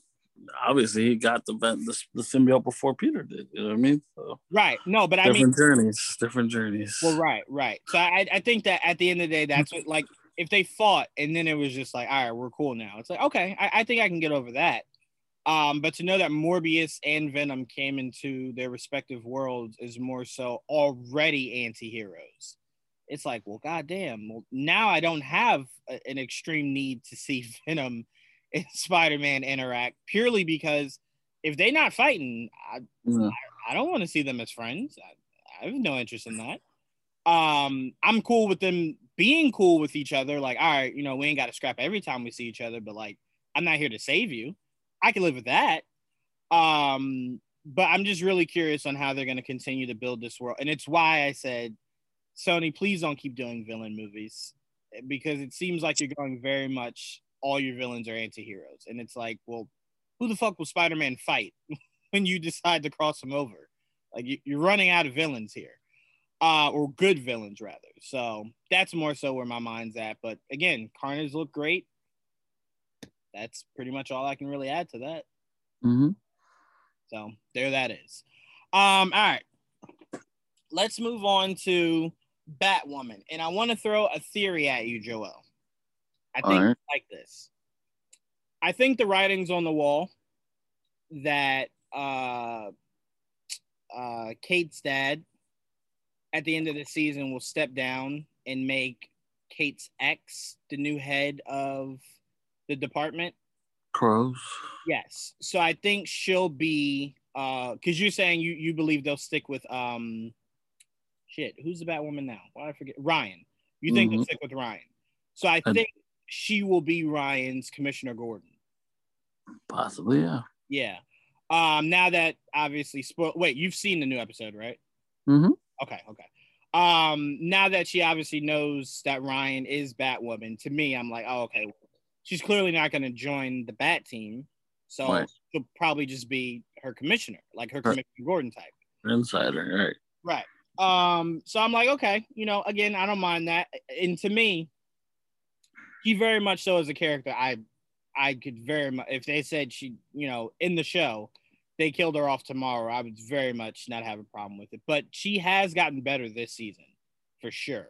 Obviously, he got the, the the symbiote before Peter did. You know what I mean? So Right. No, but I mean, different journeys. Different journeys. Well, right, right. So I, I think that at the end of the day, that's what like if they fought and then it was just like, all right, we're cool now. It's like, okay, I, I think I can get over that. Um, but to know that Morbius and Venom came into their respective worlds is more so already anti-heroes. It's like, well, goddamn. Well, now I don't have a- an extreme need to see Venom and Spider-Man interact purely because if they're not fighting, I, Yeah. I don't want to see them as friends. I, I have no interest in that. Um, I'm cool with them being cool with each other. Like, all right, you know, we ain't got to scrap every time we see each other, but like, I'm not here to save you. I can live with that. Um, but I'm just really curious on how they're going to continue to build this world, and it's why I said, Sony, please don't keep doing villain movies because it seems like you're going very much all your villains are anti-heroes, and it's like, well, who the fuck will Spider-Man fight when you decide to cross him over? Like you, you're running out of villains here, uh, or good villains rather. So that's more so where my mind's at. But again, Carnage looked great. That's pretty much all I can really add to that. hmm So there that is. Um, all right. Let's move on to Batwoman. And I want to throw a theory at you, Joel. I think right. like this. I think the writing's on the wall that uh uh, Kate's dad at the end of the season will step down and make Kate's ex the new head of the department. Crows. Yes. So I think she'll be uh because you're saying you you believe they'll stick with um shit, who's the Batwoman now? Why I forget Ryan. You think mm-hmm. they'll stick with Ryan. So I think she will be Ryan's Commissioner Gordon. Possibly, yeah. Yeah. Um, now that obviously spoil wait, you've seen the new episode, right? Mm-hmm. Okay, okay. Um, now that she obviously knows that Ryan is Batwoman, to me, I'm like, oh, okay, she's clearly not gonna join the Bat team. So right. she'll probably just be her commissioner, like her right. Commissioner Gordon type. Insider, right. Right. Um, so I'm like, okay, you know, again, I don't mind that. And to me, he very much so as a character, I I could very much if they said she, you know, in the show, they killed her off tomorrow, I would very much not have a problem with it. But she has gotten better this season, for sure.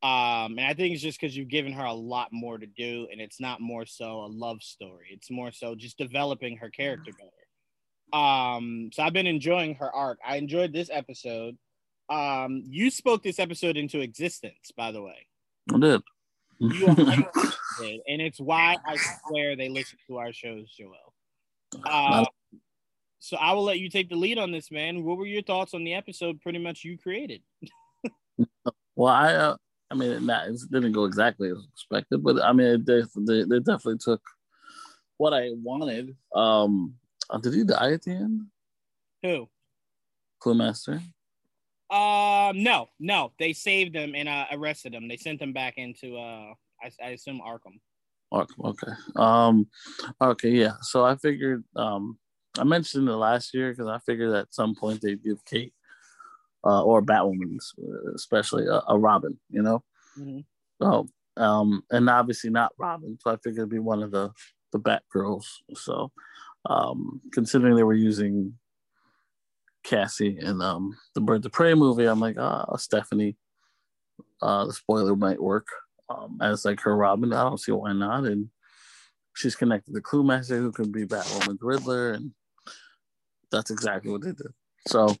Um, and I think it's just because you've given her a lot more to do, and it's not more so a love story. It's more so just developing her character better. Um, so I've been enjoying her arc. I enjoyed this episode. Um, you spoke this episode into existence, by the way. I did. You and it's why I swear they listen to our shows, Joel. Uh, so I will let you take the lead on this, man. What were your thoughts on the episode? Pretty much you created. well, I, uh, I mean, it didn't go exactly as expected, but I mean, they, they, they definitely took what I wanted. Um, uh, did he die at the end? Who? Cluemaster. Um, no, no, they saved him and uh, arrested him. They sent him back into uh, I, I assume Arkham. Arkham, okay. Um, okay, yeah. So I figured, um, I mentioned it last year because I figured at some point they'd give Kate uh, or Batwoman, especially a, a Robin, you know. Mm-hmm. So, um, and obviously not Robin, so I figured it'd be one of the the Batgirls. So, um, considering they were using Cassie in um the Bird of Prey movie, I'm like, ah, Stephanie. Uh, the spoiler might work um, as like her Robin. I don't see why not. And she's connected to Cluemaster, who could be Batwoman's Riddler, and that's exactly what they did. So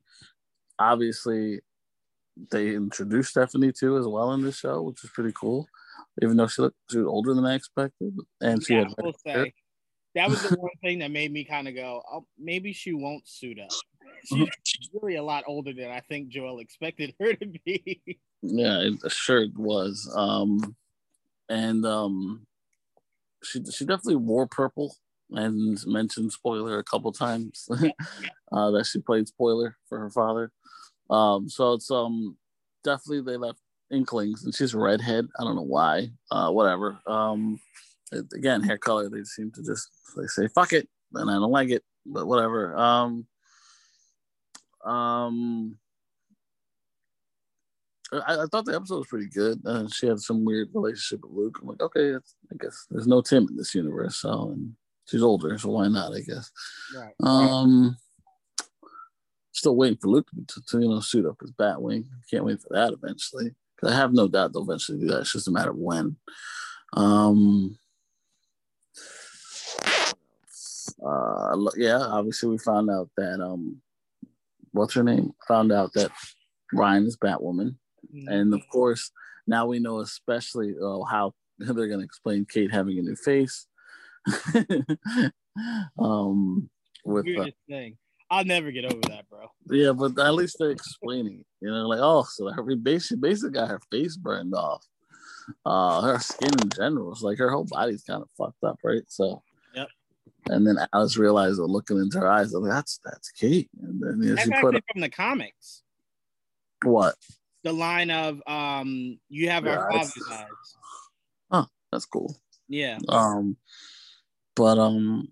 obviously, they introduced Stephanie too as well in this show, which is pretty cool. Even though she looked she was older than I expected, and she yeah, had. That was the one thing that made me kind of go, oh, maybe she won't suit up. She's really a lot older than I think Joel expected her to be. Yeah, it sure was. Um, and um, she she definitely wore purple and mentioned spoiler a couple times uh, that she played spoiler for her father. Um, so it's um definitely they left inklings, and she's a redhead. I don't know why. Uh, whatever. Um, again, hair color. They seem to just they say fuck it, and I don't like it, but whatever. Um, um, I, I, thought the episode was pretty good. Uh, she had some weird relationship with Luke. I'm like, okay, I guess there's no Tim in this universe, so and she's older, so why not? I guess. Right. Um, still waiting for Luke to, to, you know suit up his Batwing. Can't wait for that eventually. Because I have no doubt they'll eventually do that. It's just a matter of when. Um. Uh, yeah, obviously we found out that um what's her name? Found out that Ryan is Batwoman, mm-hmm. and of course now we know especially uh, how they're going to explain Kate having a new face. um, with uh, thing. I'll never get over that, bro. Yeah, but at least they're explaining it. You know, like oh, so her basically basically got her face burned off. Uh, her skin in general is like her whole body's kind of fucked up, right? So and then Alice realized, looking into her eyes, like, that's that's Kate. And then you know, put from the comics. What? The line of um, "You have yeah, our father's eyes." Oh, that's cool. Yeah. Um, but um,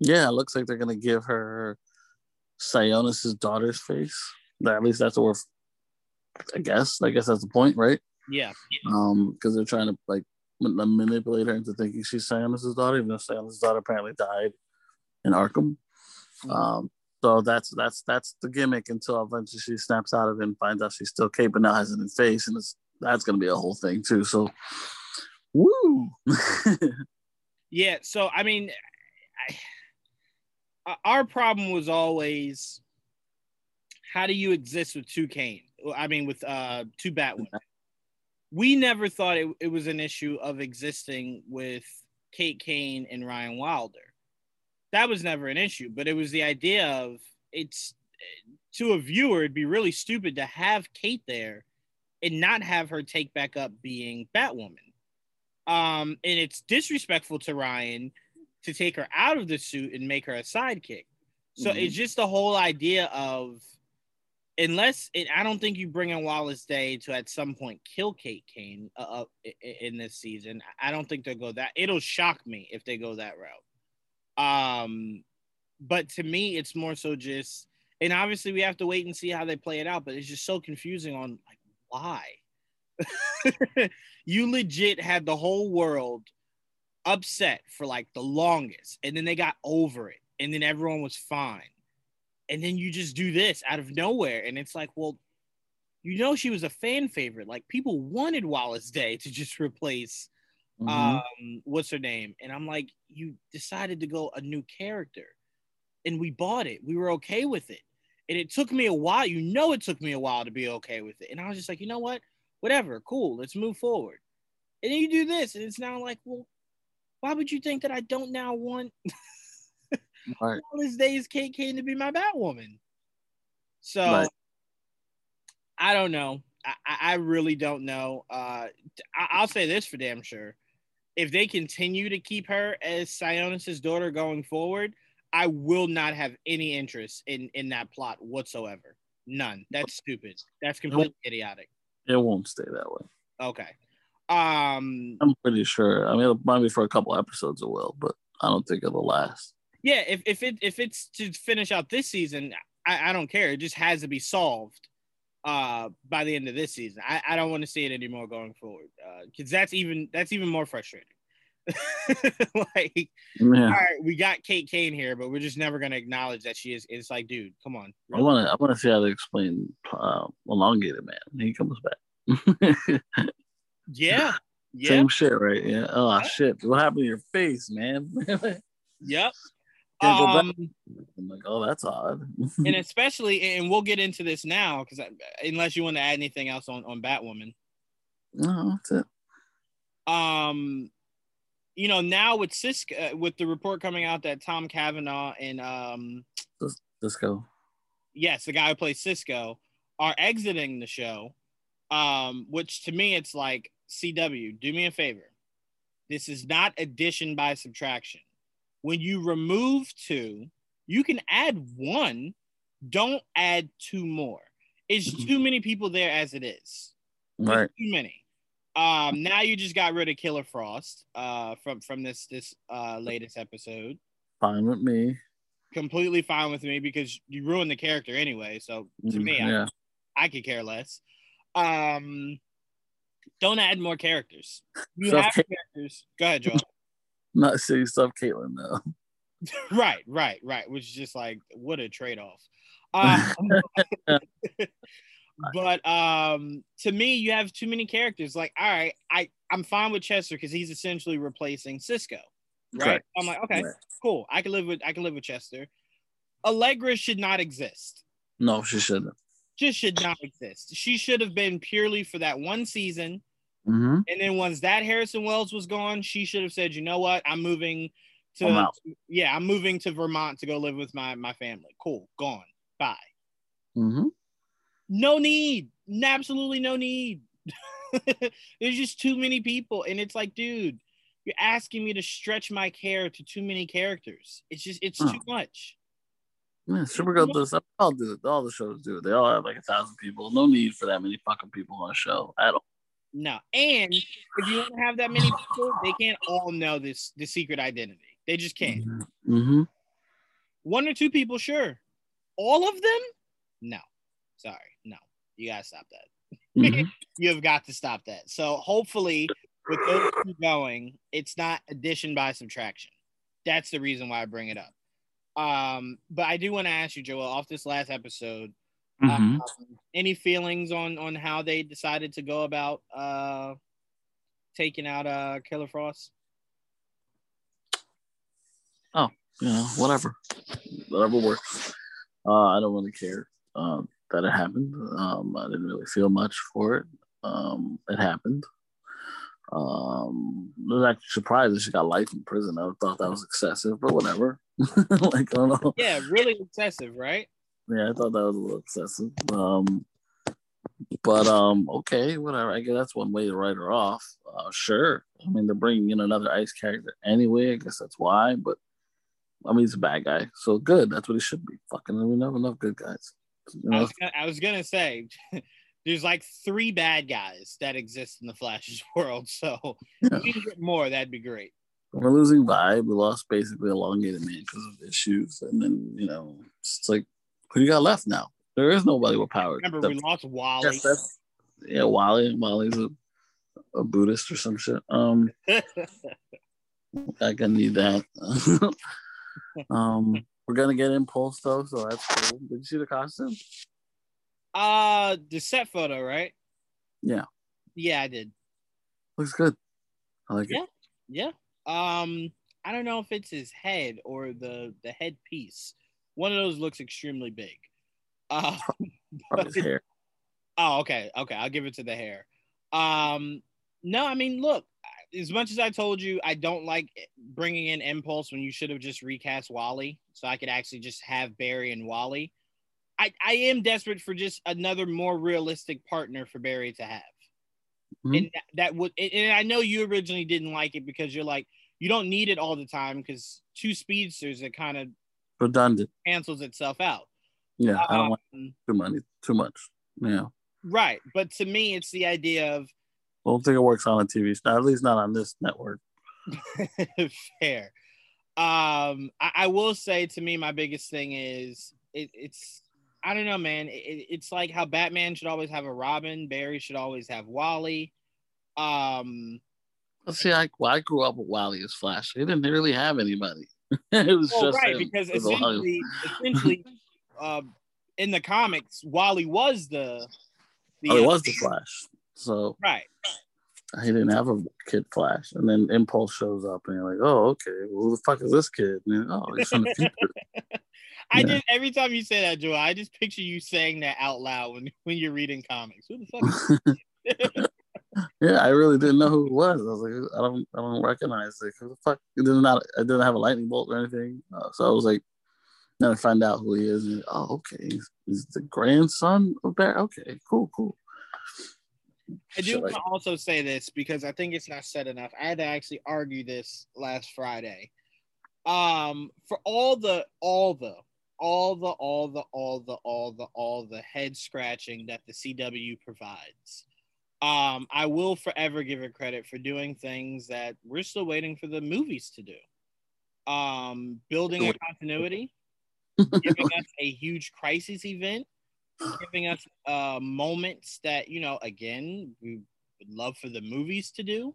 yeah, it looks like they're gonna give her Sionis's daughter's face. That at least that's what. I guess. I guess that's the point, right? Yeah. Um, because they're trying to like manipulate her into thinking she's Sionis's daughter, even though Sionis's daughter apparently died in Arkham. Mm-hmm. Um, so that's that's that's the gimmick until eventually she snaps out of it and finds out she's still Kate, but now has new face, and it's that's gonna be a whole thing too. So, woo. yeah. So I mean, I, our problem was always how do you exist with two Kane? I mean, with uh two Batwomen. We never thought it, it was an issue of existing with Kate Kane and Ryan Wilder. That was never an issue, but it was the idea of it's to a viewer, it'd be really stupid to have Kate there and not have her take back up being Batwoman. Um, and it's disrespectful to Ryan to take her out of the suit and make her a sidekick. So mm-hmm. it's just the whole idea of unless it, I don't think you bring in Wallis Day to at some point kill Kate Kane uh, uh in this season. I don't think they'll go that. It'll shock me if they go that route. Um, but to me, it's more so just, and obviously we have to wait and see how they play it out. But it's just so confusing on like why. you legit had the whole world upset for like the longest, and then they got over it, and then everyone was fine and then you just do this out of nowhere and it's like well you know she was a fan favorite. Like people wanted Wallis Day to just replace mm-hmm. um what's her name? And i'm like you decided to go a new character and we bought it. We were okay with it. And it took me a while. You know it took me a while to be okay with it. And i was just like you know what? Whatever. Cool. Let's move forward. And then you do this and it's now like well why would you think that i don't now want right. Wallis Day's Kate Kane to be my Batwoman. So right. I don't know. I, I really don't know. Uh, I, will say this for damn sure. If they continue to keep her as Sionis's daughter going forward, I will not have any interest in in that plot whatsoever. None. That's stupid. That's completely idiotic. It won't stay that way. Okay. Um I'm pretty sure. I mean, it might be for a couple episodes it will, but I don't think it'll last yeah, if, if it if it's to finish out this season, I, I don't care. It just has to be solved uh by the end of this season. I, I don't want to see it anymore going forward. Uh because that's even that's even more frustrating. like yeah. all right, we got Kate Kane here, but we're just never gonna acknowledge that she is it's like, dude, come on. Really? I wanna I wanna see how they explain uh elongated man. He comes back. yeah. Yeah. Same shit, right? Yeah. Oh yeah. shit. What happened to your face, man? yep. Um, I'm like, oh, that's odd. and especially, and we'll get into this now because unless you want to add anything else on on Batwoman. No, that's it. Um, you know, now with Cisco, uh, with the report coming out that Tom Cavanagh and um, Cisco, yes, the guy who plays Cisco, are exiting the show. Um, which to me, it's like CW, do me a favor. This is not addition by subtraction when you remove two, you can add one. Don't add two more. It's mm-hmm. too many people there as it is. Right. too many. Um, now you just got rid of Killer Frost uh, from from this this uh, latest episode. Fine with me. Completely fine with me because you ruined the character anyway. So to mm, me, yeah. I, I could care less. Um, don't add more characters. You have characters. Go ahead, Joel not saying stuff Caitlyn though. right, right, right. Which is just like what a trade off. Um, but um, to me, you have too many characters. Like, all right, I I'm fine with Chester because he's essentially replacing Cisco. Right? I'm like, okay, right. cool. I can live with I can live with Chester. Allegra should not exist. No, she shouldn't. Just should not exist. She should have been purely for that one season Mm-hmm. And then once that Harrison Wells was gone, she should have said, "You know what? I'm moving to I'm yeah, I'm moving to Vermont to go live with my my family. Cool, gone. Bye." Mm-hmm. No need, absolutely no need. There's just too many people, and it's like, dude, you're asking me to stretch my care to too many characters. It's just, it's oh. too much. Yeah, Supergirl does. All do it. All the shows do it. They all have like a thousand people. No need for that many fucking people on a show at all. No. And if you want to have that many people, they can't all know this the secret identity. They just can't. Mm-hmm. mm-hmm. One or two people, sure. All of them? No. Sorry. No. You gotta stop that. Mm-hmm. you have got to stop that. So hopefully with those two going, it's not addition by subtraction. That's the reason why I bring it up. Um, but I do want to ask you, Joel, off this last episode, Mm-hmm. Um, any feelings on on how they decided to go about uh, taking out uh, Killer Frost? Oh, you know, whatever, whatever works. Uh, I don't really care. Um, that it happened. Um, I didn't really feel much for it. Um, it happened. Um, I was actually surprised that she got life in prison. I thought that was excessive, but whatever. like I don't know. Yeah, really excessive, right? Yeah, I thought that was a little excessive. Um, but um, okay, whatever. I guess that's one way to write her off. Uh, sure. I mean, they're bringing in another ice character anyway. I guess that's why. But I mean, he's a bad guy, so good. That's what he should be. Fucking, we have enough good guys. You know? I, was gonna, I was gonna say, there's like three bad guys that exist in the Flash's world. So yeah. if get more, that'd be great. We're losing vibe. We lost basically elongated man because of issues, and then you know it's like who you got left now? There is nobody with power. Remember, we lost Wally. Yes, yeah, Wally. Wally's a, a Buddhist or some shit. Um, I gonna need that. um, we're gonna get Impulse though, so that's cool. Did you see the costume? Uh, the set photo, right? Yeah. Yeah, I did. Looks good. I like yeah. it. Yeah. Um, I don't know if it's his head or the the head piece. One of those looks extremely big. Uh, but, hair. Oh, okay, okay. I'll give it to the hair. Um, no, I mean, look. As much as I told you, I don't like bringing in Impulse when you should have just recast Wally, so I could actually just have Barry and Wally. I, I am desperate for just another more realistic partner for Barry to have. Mm-hmm. And that, that would and I know you originally didn't like it because you're like you don't need it all the time because two speedsters are kind of redundant cancels itself out. Yeah, um, I don't want um, too money too much. Yeah. Right. But to me it's the idea of I don't think it works on a TV, at least not on this network. Fair. Um, I, I, will say to me, my biggest thing is it, it's I don't know, man. It, it's like how Batman should always have a Robin, Barry should always have Wally. Um, Let's see, I, well, I grew up with Wally as Flash. He didn't really have anybody. it was well, just right because essentially, essentially, uh, in the comics, Wally was the. the oh, he was the Flash. So right. He didn't have a kid Flash, and then Impulse shows up, and you're like, "Oh, okay. Well, who the fuck is this kid?" And, oh, he's from the future. I yeah. just every time you say that, Joe, I just picture you saying that out loud when, when you're reading comics. Who the fuck? yeah, I really didn't know who it was. I was like, I don't, I don't recognize it. Who the fuck? It did not. I didn't have a lightning bolt or anything. Uh, so I was like, then I find out who he is. And, oh, okay, he's, he's, the grandson of Bear. Okay, cool, cool. I do want to also say this because I think it's not said enough. I had to actually argue this last Friday. Um, for all the all the all the all the all the all the all the head scratching that the CW provides. Um, I will forever give it credit for doing things that we're still waiting for the movies to do. Um, building a continuity, giving us a huge crisis event, giving us uh, moments that you know, again, we would love for the movies to do.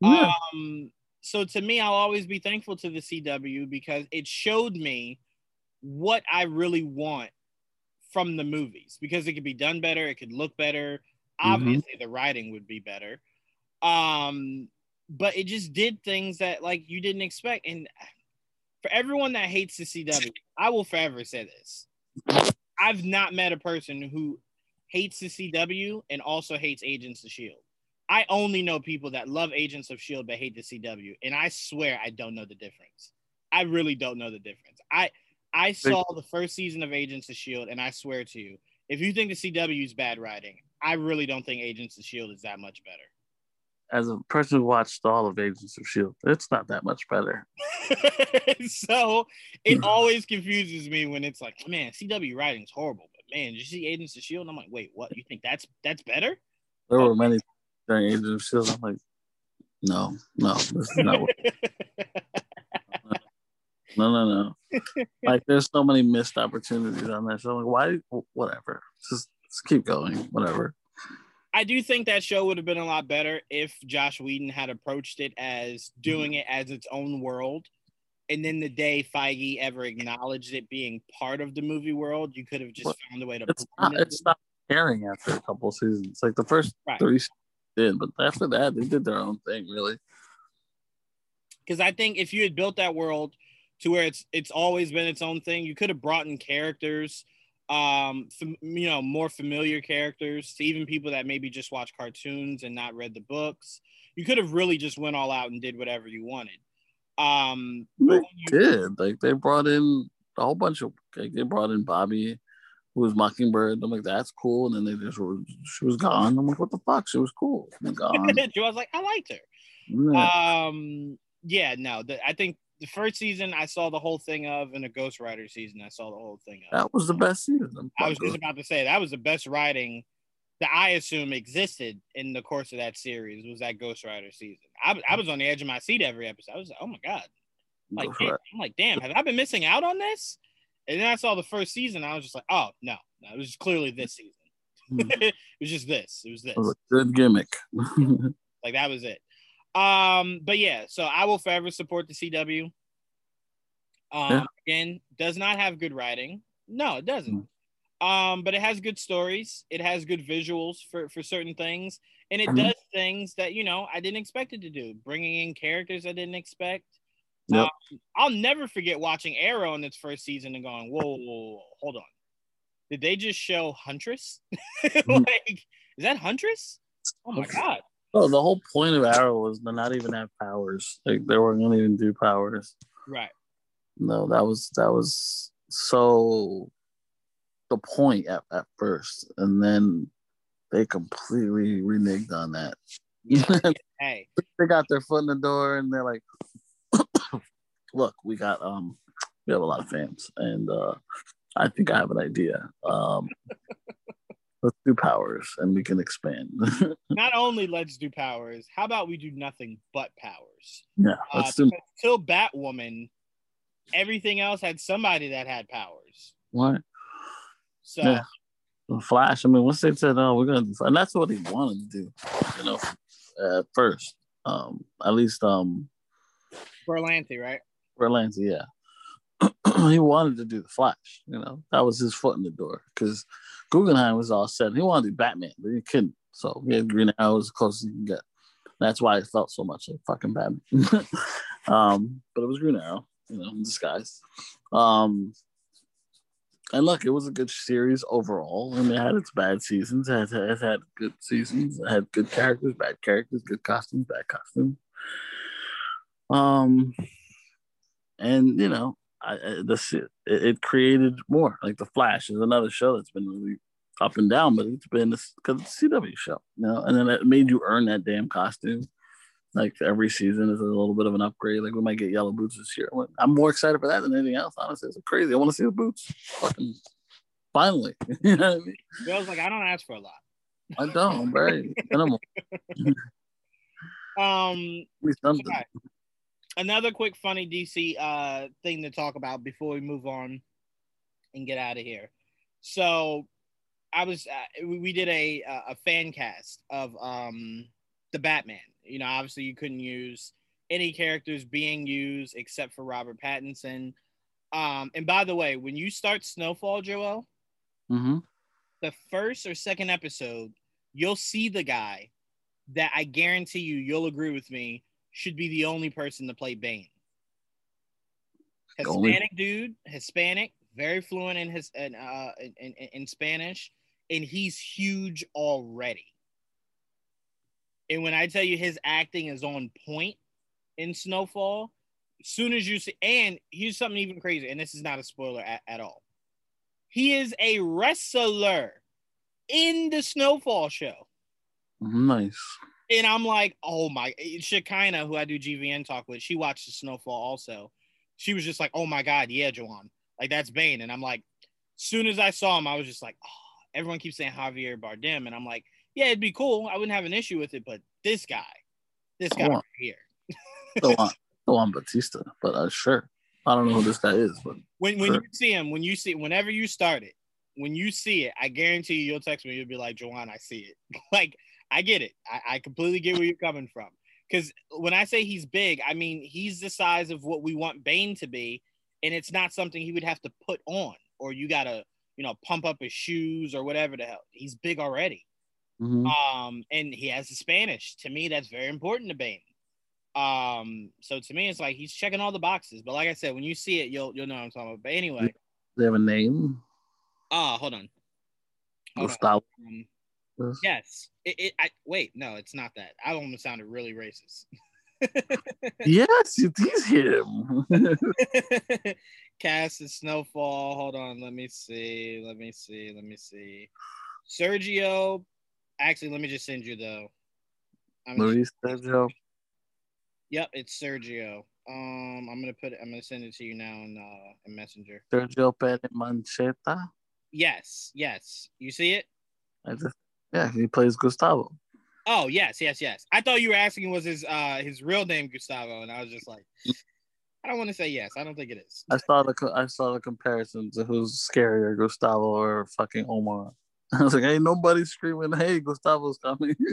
Yeah. Um, so to me, I'll always be thankful to the CW because it showed me what I really want from the movies because it could be done better, it could look better. Mm-hmm. Obviously, the writing would be better. Um, but it just did things that like you didn't expect. And for everyone that hates the CW, I will forever say this. I've not met a person who hates the CW and also hates Agents of Shield. I only know people that love Agents of Shield but hate the CW, and I swear I don't know the difference. I really don't know the difference. I I saw the first season of Agents of Shield, and I swear to you, if you think the CW is bad writing, I really don't think Agents of Shield is that much better. As a person who watched all of Agents of Shield, it's not that much better. so it hmm. always confuses me when it's like, man, CW writing's horrible, but man, did you see Agents of Shield? And I'm like, wait, what? You think that's that's better? There were many during Agents of Shield. I'm like, no, no, this is not. What- no, no, no. like there's so many missed opportunities on that show. Like, why? Whatever. Just, just keep going. Whatever. I do think that show would have been a lot better if Joss Whedon had approached it as mm-hmm. doing it as its own world. And then the day Feige ever acknowledged it being part of the movie world, you could have just found a way to. It's not, it. it's not caring after a couple seasons. Like the first right. three did, but after that, they did their own thing, really. Because I think if you had built that world to where it's it's always been its own thing. You could have brought in characters um, fam- you know, more familiar characters to even people that maybe just watch cartoons and not read the books. You could have really just went all out and did whatever you wanted. Um, They you- did. Like they brought in a whole bunch of like they brought in Bobby, who was Mockingbird. I'm like, that's cool. And then they just were, she was gone. I'm like, what the fuck? She was cool. I'm gone. Joe was like, I liked her. Yeah. Um, yeah, no, the, I think the first season I saw the whole thing of, and the Ghost Rider season I saw the whole thing of. that was the best season. I was just about to say that was the best writing that I assume existed in the course of that series was that Ghost Rider season. I, I was on the edge of my seat every episode. I was like, oh my god, like damn. I'm like, damn, have I been missing out on this? And then I saw the first season. I was just like, oh no, no, it was clearly this season. Hmm. it was just this. It was this. It was a good gimmick. Like that was it. Um, but yeah, so I will forever support the CW. Um, Yeah. again, does not have good writing. No, it doesn't. Mm. Um, but it has good stories. It has good visuals for for certain things, and it Mhm. does things that you know I didn't expect it to do. Bringing in characters I didn't expect. Yep. Um, I'll never forget watching Arrow in its first season and going, "Whoa, whoa, whoa, hold on! Did they just show Huntress? Mhm. like, is that Huntress? Oh my god!" Oh, the whole point of Arrow was to not even have powers. Like they weren't gonna even do powers. Right. No, that was that was so the point at, at first, and then they completely reneged on that. Hey, they got their foot in the door, and they're like, "Look, we got um, we have a lot of fans, and uh, I think I have an idea. Um, let's do powers, and we can expand. not only let's do powers, how about we do nothing but powers? yeah, Uh, let's do because till Batwoman, everything else had somebody that had powers. what." So Yeah. Flash. I mean, once they said, "Oh, we're gonna," do, and that's what he wanted to do, you know, at first. Um, at least, um, Berlanti, right? Berlanti, yeah, he wanted to do the Flash. You know, that was his foot in the door because Guggenheim was all set. He wanted to do Batman, but he couldn't. So had Green Arrow as close as he can get. That's why it felt so much like fucking Batman. um, but it was Green Arrow, you know, in disguise. Um, and look, it was a good series overall. I mean, it had its bad seasons. It had, it had good seasons. It had good characters, bad characters, good costumes, bad costumes. Um, and you know, I, I this it, it created more. Like the Flash is another show that's been really up and down, but it's been because it's a CW show, you know. And then it made you earn that damn costume. Like every season is a little bit of an upgrade. Like we might get yellow boots this year. I'm more excited for that than anything else. Honestly, it's crazy. I want to see the boots. Fucking finally, you know what I mean? Like, I don't ask for a lot. I don't. I'm very minimal. Um, something. Another quick funny DC uh thing to talk about before we move on and get out of here. So, I was uh, we, we did a a fan cast of um the Batman. You know, obviously you couldn't use any characters being used except for Robert Pattinson. Um, and by the way, when you start Snowfall, Joel, Mm-hmm. the first or second episode, you'll see the guy that I guarantee you, you'll agree with me, should be the only person to play Bane. Hispanic dude, Hispanic, very fluent in his in, uh, in, in, in Spanish, and he's huge already. And when I tell you his acting is on point in Snowfall, as soon as you see, and here's something even crazier, and this is not a spoiler at, at all. He is a wrestler in the Snowfall show. Nice. And I'm like, oh my, Shekinah, who I do GVN talk with, she watched the Snowfall also. She was just like, oh my God, yeah, Juwan. Like, that's Bane. And I'm like, soon as I saw him, I was just like, oh, everyone keeps saying Javier Bardem. And I'm like, yeah, it'd be cool. I wouldn't have an issue with it. But this guy, this guy right here. Still want, still want Batista, but uh, sure. I don't know who this guy is, but When, when Sure. you see him, when you see, whenever you start it, when you see it, I guarantee you, you'll text me. You'll be like, Juwan, I see it. like, I get it. I, I completely get where you're coming from. Because when I say he's big, I mean he's the size of what we want Bane to be, and it's not something he would have to put on, or you gotta, you know, pump up his shoes or whatever the hell. He's big already. mhm. Um, and he has the Spanish. To me, that's very important to Bane. Um, so to me, it's like he's checking all the boxes. But like I said, when you see it, you'll you'll know what I'm talking about. But anyway, they have a name. Ah, hold on. Hold Gustavo. on. Um, yes. It, it, I, wait, no, it's not that. I almost sounded really racist. yes, it is him. Cass and Snowfall. Hold on. Let me see. Let me see. Let me see. Sergio. Actually, let me just send you though. I'm Luis Sergio. Yep, it's Sergio. Um, I'm gonna put it. I'm gonna send it to you now in uh in Messenger. Sergio Pérez Mancheta. Yes, yes. You see it? I just, yeah, he plays Gustavo. Oh yes, yes, yes. I thought you were asking was his uh his real name Gustavo, and I was just like, I don't want to say yes. I don't think it is. I saw the I saw the comparison to who's scarier, Gustavo or fucking Omar. I was like, ain't nobody screaming, "Hey, Gustavo's coming."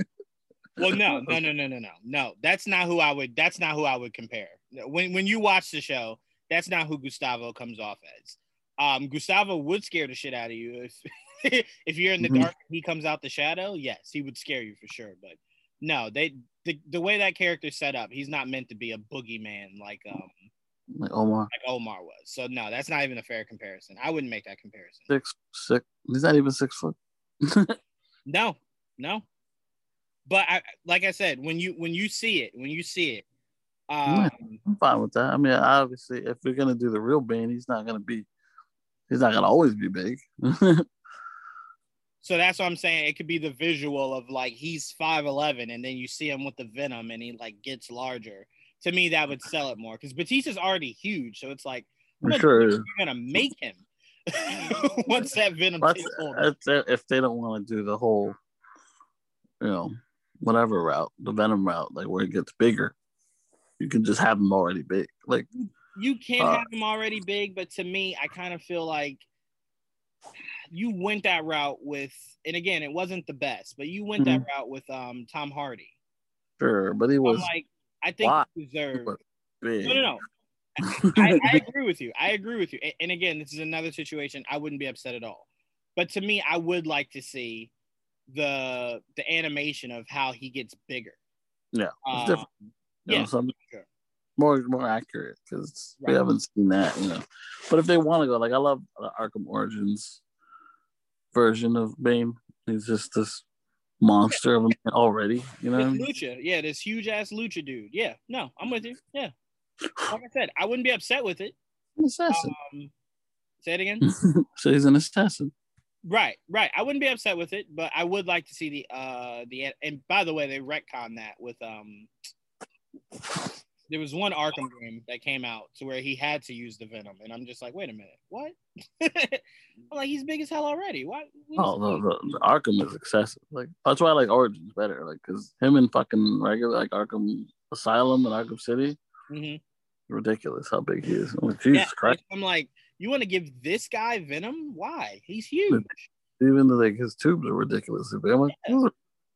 Well, no, no, no, no, no, no, no. That's not who I would. That's not who I would compare. When when you watch the show, that's not who Gustavo comes off as. Um, Gustavo would scare the shit out of you if if you're in the Mhm. dark. and He comes out the shadow. Yes, he would scare you for sure. But no, they the, the way that character's set up, he's not meant to be a boogeyman like um like Omar, like Omar was. So no, that's not even a fair comparison. I wouldn't make that comparison. six six. He's not even six foot. No, no. But I like I said, when you when you see it, when you see it, um, I'm fine with that. I mean, obviously, if we're gonna do the real Bane, he's not gonna be. He's not gonna always be big. so that's what I'm saying. It could be the visual of like he's five eleven, and then you see him with the venom, and he like gets larger. To me, that would sell it more because Batista's already huge, so it's like what sure. you're gonna make him once that venom hold. that's if they don't want to do the whole, you know, whatever route, the Venom route, like where it gets bigger, you can just have him already big. Like, you can Uh, have him already big, but to me, I kind of feel like you went that route with, and again, it wasn't the best, but you went that route with um Tom Hardy. sure, but he I'm was like, I think he deserved. No, no, no. I, I agree with you. I agree with you. And again, this is another situation I wouldn't be upset at all. But to me, I would like to see the the animation of how he gets bigger. Yeah, it's Um, different. You yeah, know, sure. more more accurate because we haven't seen that, you know. But if they want to go, like I love the Arkham Origins version of Bane. He's just this monster of a man already, you know. Lucha, yeah, this huge ass lucha dude. Yeah, no, I'm with you. Yeah, like I said, I wouldn't be upset with it. An assassin. Um, say it again. so he's an assassin. right, right. I wouldn't be upset with it, but I would like to see the uh the and by the way, they retcon that with um. There was one Arkham game that came out to where he had to use the Venom, and I'm just like, wait a minute, what? I'm like, he's big as hell already. What? Oh, the, the, the Arkham is excessive. Like that's why I like Origins better. Like, cause him and fucking regular like Arkham Asylum and Arkham City, Mhm. ridiculous how big he is. I'm like, Jesus Yeah, Christ! I'm like, you want to give this guy Venom? Why? He's huge. Even though like his tubes are ridiculously big, I'm like, Yeah.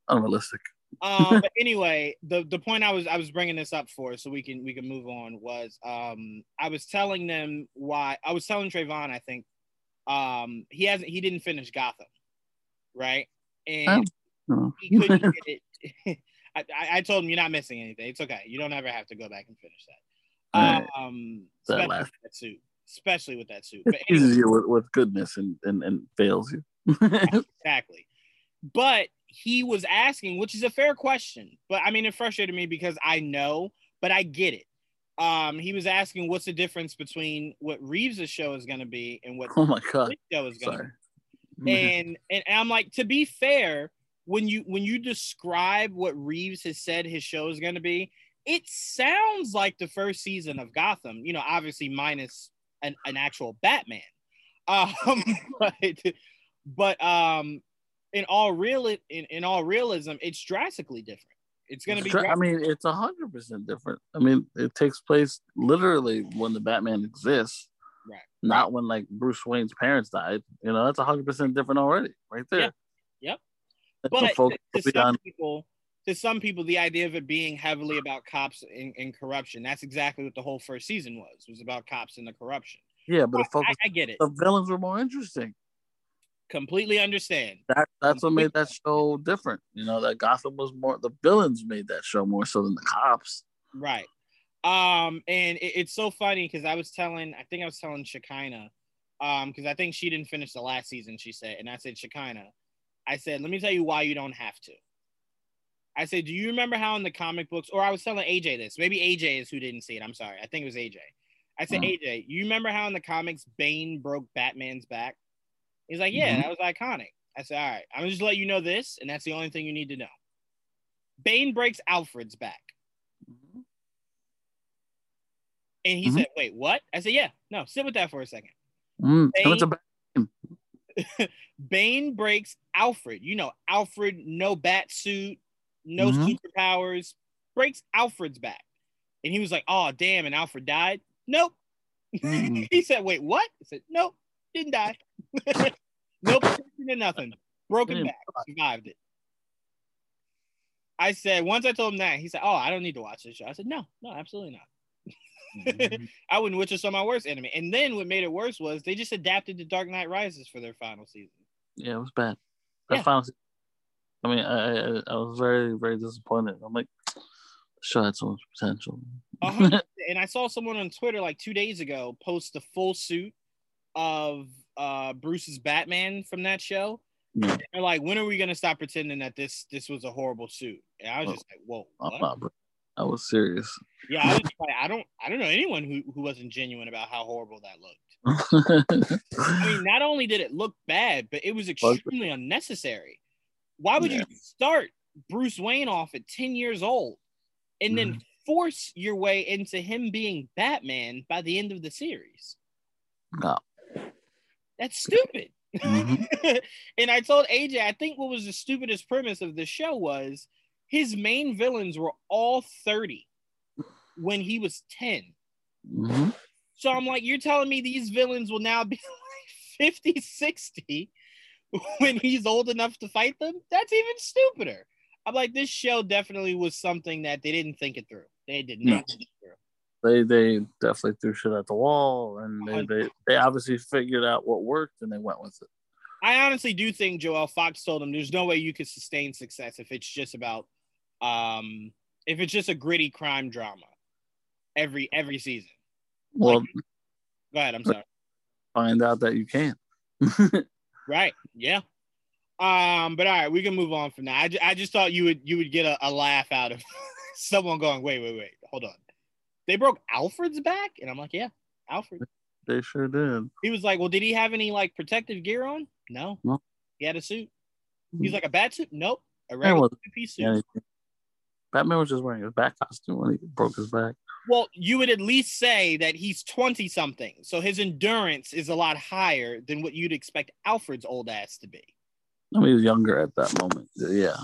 unrealistic. Um, but anyway, the the point I was I was bringing this up for, so we can we can move on, was um I was telling them why I was telling Trayvon I think um he hasn't he didn't finish Gotham, right? And No. he couldn't get it. I, I, told him you're not missing anything. It's okay. You don't ever have to go back and finish that. Alright. Um, especially last- with that suit, especially with that suit. But It anyway, you with, with goodness and, and, and fails you. exactly. But he was asking, which is a fair question. But I mean, it frustrated me because I know, but I get it. Um, he was asking, what's the difference between what Reeves' show is going to be and what oh my god! show is going to be? And, and and I'm like, to be fair, when you when you describe what Reeves has said his show is going to be, it sounds like the first season of Gotham. You know, obviously minus an, an actual Batman. Um, but but um, in all real in, in all realism, it's drastically different. It's going to be. I mean, it's a hundred percent different. I mean, it takes place literally when the Batman exists, Right. not when like Bruce Wayne's parents died. You know, that's a hundred percent different already, right there. Yeah. Yep. That's but to, to some people, to some people, the idea of it being heavily about cops and, and corruption. That's exactly what the whole first season was. Was about cops and the corruption. yeah, but the I, focus, I get it. the villains were more interesting. Completely understand. That that's what made that show different. You know, that Gotham was more the villains made that show more so than the cops. Right. Um, and it, it's so funny because I was telling, I think I was telling Shekinah, um, because I think she didn't finish the last season. She said, and I said, Shekinah, I said, let me tell you why you don't have to. I said, do you remember how in the comic books, or I was telling AJ this, maybe AJ is who didn't see it. I'm sorry. I think it was AJ. I said, mm-hmm. AJ, you remember how in the comics Bane broke Batman's back? He's like, yeah, mm-hmm. that was iconic. I said, all right, I'm gonna just let you know this, and that's the only thing you need to know. Bane breaks Alfred's back. Mm-hmm. And he mm-hmm. said, wait, what? I said, yeah, no, sit with that for a second. Mm, Bane, Bane breaks Alfred. You know, Alfred, no bat suit, no mm-hmm. superpowers, breaks Alfred's back. And he was like, oh, damn, and Alfred died? Nope. Mm-hmm. he said, wait, what? I said, nope, didn't die. nope, nothing. Broken back, survived it. I said, once I told him that, he said, oh, I don't need to watch this show. I said, no, no, absolutely not mm-hmm. I wouldn't wish this on my worst enemy. And then what made it worse was they just adapted to Dark Knight Rises for their final season. Yeah, it was bad. That yeah. final season, I mean, I, I, I was very very disappointed. I'm like, sure had so much potential. and I saw someone on Twitter like two days ago post the full suit of uh, Bruce's Batman from that show. Yeah. They're like, when are we gonna stop pretending that this this was a horrible suit? And I was oh, just like, whoa. What? I was serious. Yeah, I, was like, I don't I don't know anyone who, who wasn't genuine about how horrible that looked. I mean, not only did it look bad, but it was extremely unnecessary. Why would yeah. you start Bruce Wayne off at 10 years old and then mm. force your way into him being Batman by the end of the series? No. That's stupid. Mm-hmm. and I told AJ, I think what was the stupidest premise of the show was his main villains were all 30 when he was 10. Mm-hmm. So I'm like, you're telling me these villains will now be like 50, 60 when he's old enough to fight them? That's even stupider. I'm like, this show definitely was something that they didn't think it through. They did not think it through. They they definitely threw shit at the wall and they, they, they obviously figured out what worked and they went with it. I honestly do think Joel Fox told him there's no way you could sustain success if it's just about um, if it's just a gritty crime drama every every season. Well, like, go ahead. I'm sorry. Find out that you can. right. Yeah. Um. But all right, we can move on from that. I, I just thought you would you would get a, a laugh out of someone going, wait, wait, wait, hold on. They broke Alfred's back, and I'm like, yeah, Alfred. They sure did. He was like, well, did he have any like protective gear on? No. No. He had a suit. Mm-hmm. He's like a bat suit. Nope. A regular piece suit. Batman was just wearing his back costume when he broke his back. Well, you would at least say that he's 20 something. So his endurance is a lot higher than what you'd expect Alfred's old ass to be. I mean, he was younger at that moment. Yeah.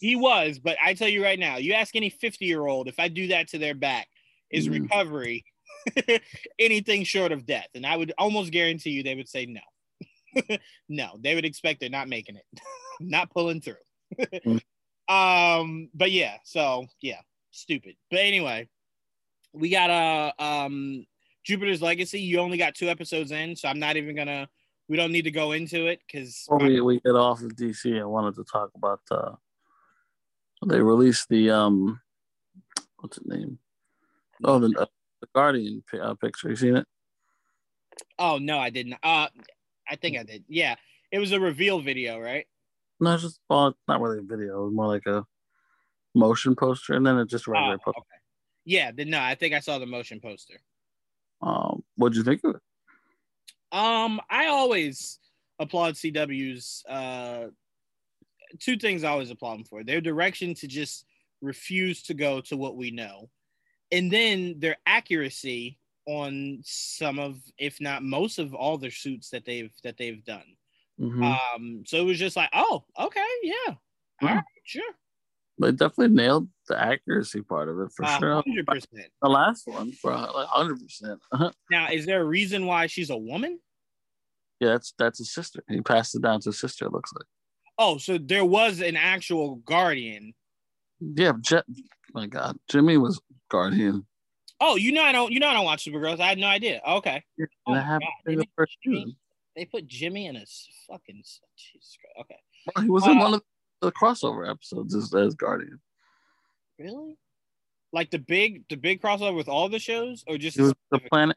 He was, but I tell you right now, you ask any 50 year old if I do that to their back, is mm. recovery anything short of death? And I would almost guarantee you they would say no. no, they would expect they're not making it, not pulling through. mm. Um, but yeah, so yeah, stupid. But anyway, we got a uh, um Jupiter's Legacy. You only got two episodes in, so I'm not even gonna. We don't need to go into it because we, we get off of DC, I wanted to talk about uh they released the um what's the name? Oh, the, uh, the Guardian uh, picture. You seen it? Oh no, I didn't. Uh, I think I did. Yeah, it was a reveal video, right? No, it's just well, it's not really a video. It was more like a motion poster, and then it just regular oh, poster. Okay. Yeah, no, I think I saw the motion poster. Um, what'd you think of it? Um, I always applaud CW's uh two things I always applaud them for. Their direction to just refuse to go to what we know. And then their accuracy on some of, if not most of all their suits that they've that they've done. Mm-hmm. Um, so it was just like, oh, okay, yeah, all right, sure. They definitely nailed the accuracy part of it for uh, sure. Hundred percent. The last one, like hundred percent. Now, is there a reason why she's a woman? Yeah, that's that's his sister. He passed it down to his sister. It looks like. Oh, so there was an actual guardian. Yeah, Je- my God, Jimmy was guardian. Oh, you know I don't. You know I don't watch Supergirls. I had no idea. Okay. Yeah, oh, that happened in the first season. They put Jimmy in a fucking Jesus Christ. Okay. Well, he was uh, in one of the crossover episodes as, as Guardian. Really? Like the big the big crossover with all the shows, or just it was the planet?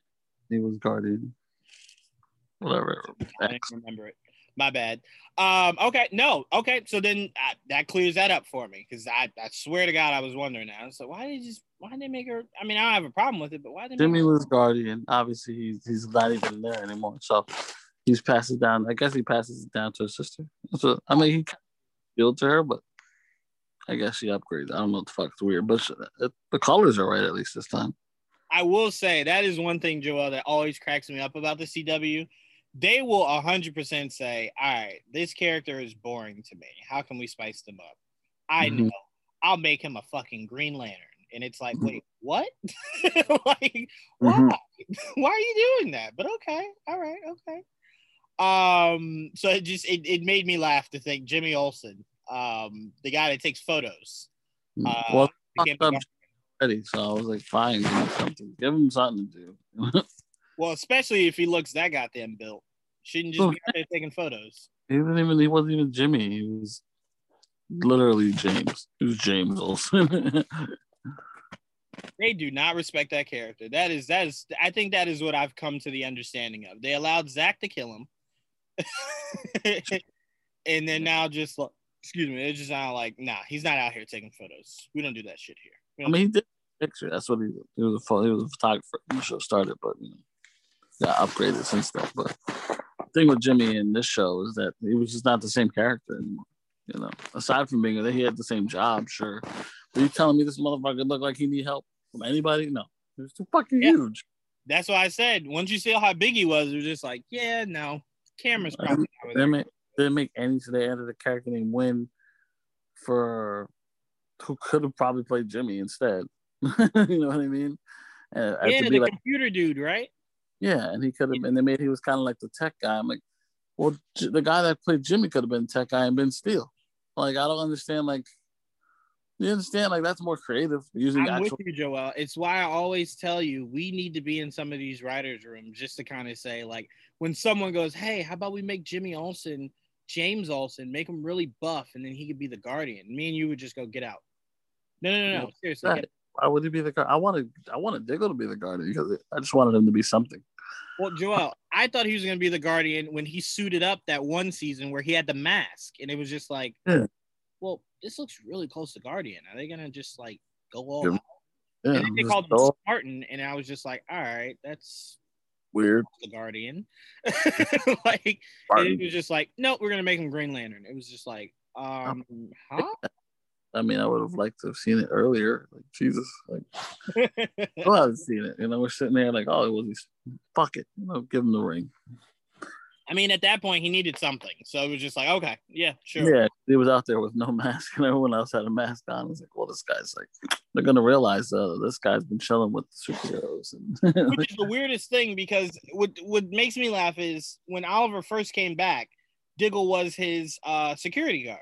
He was Guardian. whatever. I didn't remember it. My bad. Um, okay, no, okay. So then uh, that clears that up for me because I, I swear to God I was wondering that. So why did they just why did they make her? I mean, I don't have a problem with it, but why did Jimmy was guardian? Obviously, he's he's not even there anymore. So he's passes down. I guess he passes it down to his sister. So I mean, he killed to her, but I guess she upgraded. I don't know what the fuck. It's weird, but it, the colors are right at least this time. I will say that is one thing, Joel, that always cracks me up about the CW they will 100% say, all right, this character is boring to me. How can we spice them up? I mm-hmm. know. I'll make him a fucking Green Lantern. And it's like, mm-hmm. wait, what? like, why? Mm-hmm. Why are you doing that? But okay. All right. Okay. Um, so it just it, it made me laugh to think Jimmy Olsen, um, the guy that takes photos. Mm, uh, well, ready, so I was like, fine, give him something. Give him something to do. Well, especially if he looks that goddamn built. Shouldn't just oh, be out there taking photos. He wasn't even he wasn't even Jimmy. He was literally James. He was James Olsen. they do not respect that character. That is that is I think that is what I've come to the understanding of. They allowed Zach to kill him. and then now just excuse me, it's just not like, nah, he's not out here taking photos. We don't do that shit here. I mean, he did picture. That's what he, he was. A, he was a photographer when the show started, but you know, got upgraded since then. But the thing with Jimmy in this show is that he was just not the same character anymore. You know, aside from being that he had the same job, sure. Are you telling me this motherfucker looked like he need help from anybody? No, he was too fucking yeah. huge. That's why I said once you see how big he was, it was just like, yeah, no, camera's probably. Didn't make, didn't make any. They added a character named Winn for who could have probably played Jimmy instead. you know what I mean? And uh, yeah, the like, computer dude, right? Yeah, and he could have, and they made he was kind of like the tech guy. I'm like, well, the guy that played Jimmy could have been tech guy and been Steel. Like, I don't understand. Like, you understand? Like, that's more creative using. I'm actual- with you, Joel. It's why I always tell you we need to be in some of these writers' rooms just to kind of say, like, when someone goes, "Hey, how about we make Jimmy Olsen, James Olsen, make him really buff, and then he could be the Guardian." Me and you would just go, "Get out." No, no, no, no. Seriously. Why would he be the guard? I wanted I wanted Diggle to be the guardian because I just wanted him to be something. Well, Joel, I thought he was going to be the guardian when he suited up that one season where he had the mask, and it was just like, yeah. well, this looks really close to Guardian. Are they going to just like go all yeah. Yeah, and then they called him Spartan, and I was just like, all right, that's weird. The Guardian, like, it was just like, no, we're gonna make him Green Lantern. It was just like, um, huh? I mean, I would have liked to have seen it earlier. Like Jesus, like I haven't seen it. You know, we're sitting there like, oh, it was fuck it, you know, give him the ring. I mean, at that point, he needed something, so it was just like, okay, yeah, sure. Yeah, he was out there with no mask, and everyone else had a mask on. It's like, well, this guy's like, they're gonna realize uh, this guy's been chilling with the superheroes. And Which is the weirdest thing because what what makes me laugh is when Oliver first came back, Diggle was his uh, security guard.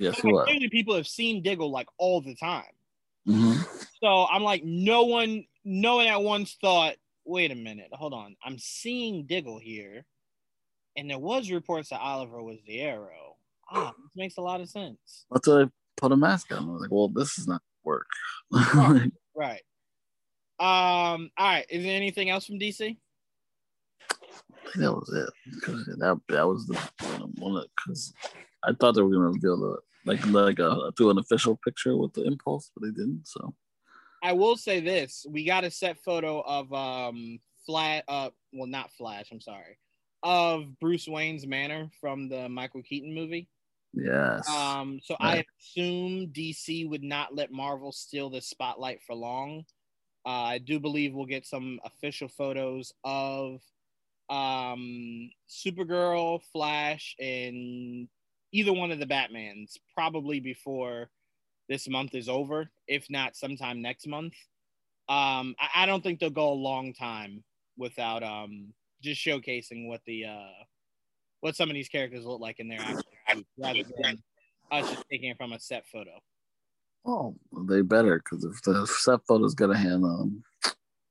Yes, so, like, clearly people have seen Diggle like all the time. Mm-hmm. So I'm like, no one, no one at once thought, wait a minute, hold on, I'm seeing Diggle here, and there was reports that Oliver was the Arrow. Ah, this makes a lot of sense. That's why I put a mask on. I was like, well, this is not work. right. right. Um. All right. Is there anything else from DC? that was it. Because that that was the one because I thought they were gonna reveal the like like a do an official picture with the impulse, but they didn't. So I will say this: we got a set photo of um flat uh well not Flash, I'm sorry, of Bruce Wayne's manor from the Michael Keaton movie. Yes. Um. So right. I assume DC would not let Marvel steal the spotlight for long. Uh, I do believe we'll get some official photos of um Supergirl, Flash, and either one of the Batmans probably before this month is over, if not sometime next month. Um, I, I don't think they'll go a long time without um, just showcasing what the uh, what some of these characters look like in their actual rather than us just taking it from a set photo. Oh, they better because if the set photos get a hand them,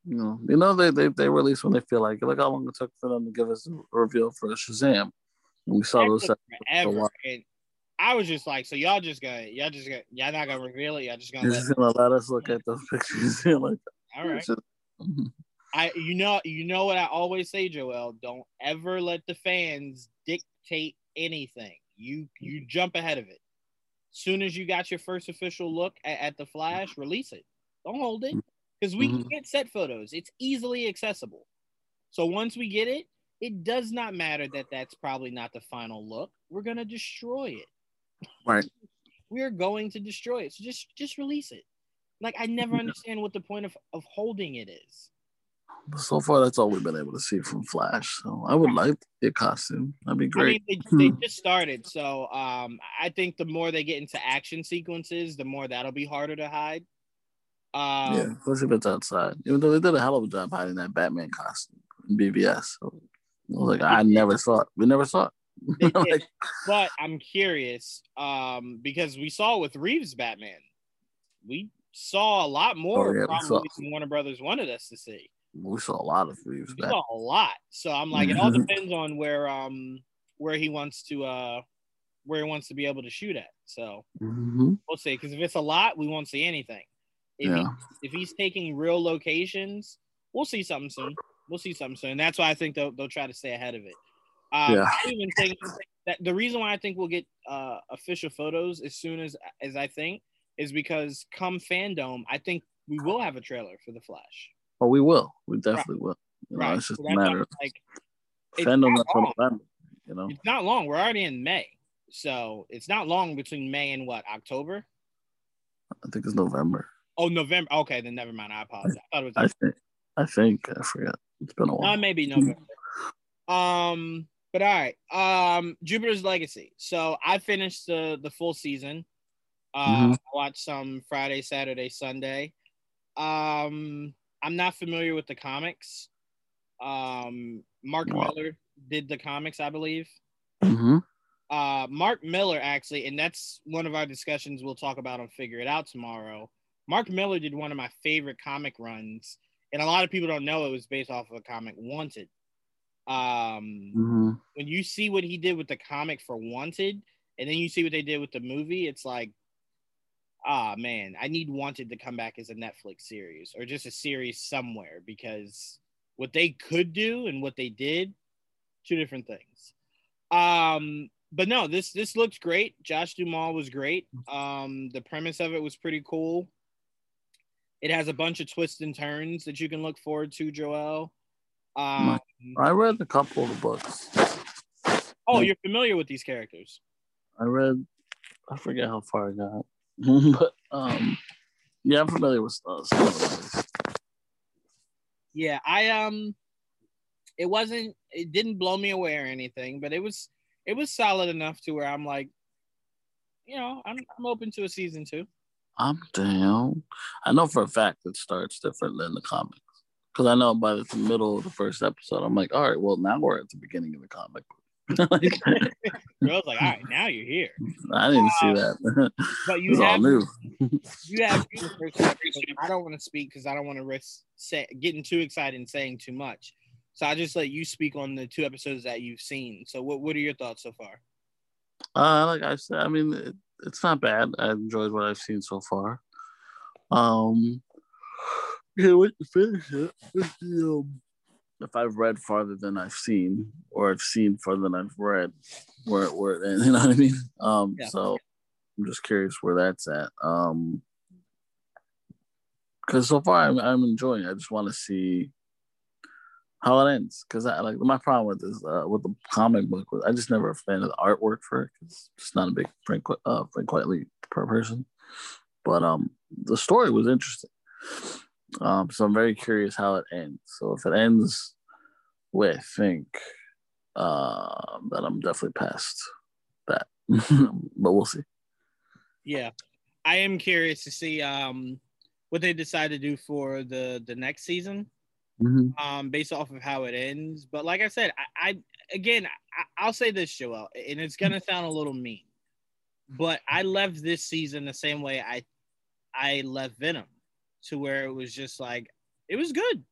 you know, you know they, they they release when they feel like. It look how long it took for them to give us a reveal for Shazam. We saw those forever. And I was just like, so y'all just gonna, y'all just gonna, y'all not gonna reveal it. Y'all just gonna, just gonna let us look at those pictures. like, all right. Just. I you know you know what I always say, Joel. Don't ever let the fans dictate anything. You you jump ahead of it. Soon as you got your first official look at, at the Flash, release it. Don't hold it because we mm-hmm. get set photos. It's easily accessible. So once we get it, it does not matter that that's probably not the final look. We're gonna destroy it. Right. We're going to destroy it. So just just release it. Like I never understand what the point of, of holding it is. So far, that's all we've been able to see from Flash. So I would like a costume. That'd be great. I mean, they, they just started, so um, I think the more they get into action sequences, the more that'll be harder to hide. Um, yeah, especially if it's outside. Even though they did a hell of a job hiding that Batman costume in BVS. So I was like, I never saw it. We never saw it. like, but I'm curious um, because we saw with Reeves Batman, we saw a lot more oh, yeah, probably than Warner Brothers wanted us to see. We saw a lot of Reeves. We saw a lot. So I'm like, it all depends on where um where he wants to uh where he wants to be able to shoot at. So mm-hmm. we'll see. Because if it's a lot, we won't see anything. If, yeah. he, if he's taking real locations, we'll see something soon. We'll see something soon. That's why I think they'll they'll try to stay ahead of it. Um, yeah. I even think that the reason why I think we'll get uh, official photos as soon as as I think is because come FanDome, I think we will have a trailer for the Flash. Oh, we will. We definitely right. will. You know, right. It's just so a matter of like FanDome not November. You know, it's not long. We're already in May, so it's not long between May and what October. I think it's November. Oh, November. Okay, then never mind. I apologize. I thought it was. I think. I think I forget. It's been a while. Uh, maybe November. um, but all right. Um, Jupiter's Legacy. So I finished the the full season. Uh, mm-hmm. I watched some Friday, Saturday, Sunday. Um, I'm not familiar with the comics. Um, Mark wow. Millar did the comics, I believe. Mm-hmm. Uh, Mark Millar actually, and that's one of our discussions we'll talk about on Figure It Out tomorrow. Mark Millar did one of my favorite comic runs, and a lot of people don't know it was based off of a comic Wanted. Um, mm-hmm. When you see what he did with the comic for Wanted, and then you see what they did with the movie, it's like ah man, I need Wanted to come back as a Netflix series or just a series somewhere because what they could do and what they did, two different things. Um, but no, this this looks great. Josh Duhamel was great. Um, the premise of it was pretty cool. It has a bunch of twists and turns that you can look forward to, Joel. Um, I read a couple of the books. Oh, you're familiar with these characters? I read. I forget how far I got. but um, yeah, I'm familiar with uh, those. Yeah, I um, it wasn't, it didn't blow me away or anything, but it was, it was solid enough to where I'm like, you know, I'm I'm open to a season two. I'm down. I know for a fact it starts different than the comics because I know by the middle of the first episode, I'm like, all right, well now we're at the beginning of the comic. like, Girls like, all right, now you're here. I didn't see that. But you have, new. you have I don't want to speak because I don't want to risk say, getting too excited and saying too much. So I just let you speak on the two episodes that you've seen. So what what are your thoughts so far? Uh, like I said, I mean, it's not bad. I enjoyed what I've seen so far. Um, yeah, wait to finish it. Um, if I've read farther than I've seen, or I've seen farther than I've read, where where you know what I mean. Um, yeah. so I'm just curious where that's at. Um, because so far I'm, I'm enjoying. It. I just want to see how it ends. Because I like my problem with this uh, with the comic book was I just never a fan of the artwork for it. Cause just not a big Frank uh Frank Quitely per person. But um, the story was interesting. Um, so I'm very curious how it ends. So if it ends with I think uh, that I'm definitely past that, but we'll see. Yeah, I am curious to see um, what they decide to do for the the next season, mm-hmm. um, based off of how it ends. But like I said, I, I again I, will say this, Joel, and it's gonna sound a little mean, but I left this season the same way I I left Venom to where it was just like it was good.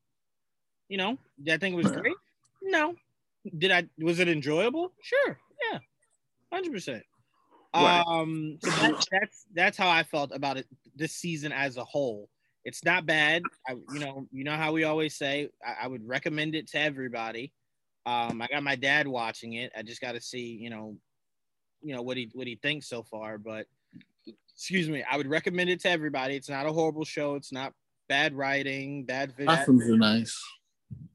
You know, did I think it was great? No. Did I was it enjoyable? Sure. Yeah. 100%. Right. Um so that, that's that's how I felt about it this season as a whole. It's not bad. I, you know, you know how we always say. I, I would recommend it to everybody. Um, I got my dad watching it. I just got to see, you know, you know what he what he thinks so far. But excuse me, I would recommend it to everybody. It's not a horrible show. It's not bad writing, bad. Costumes are nice.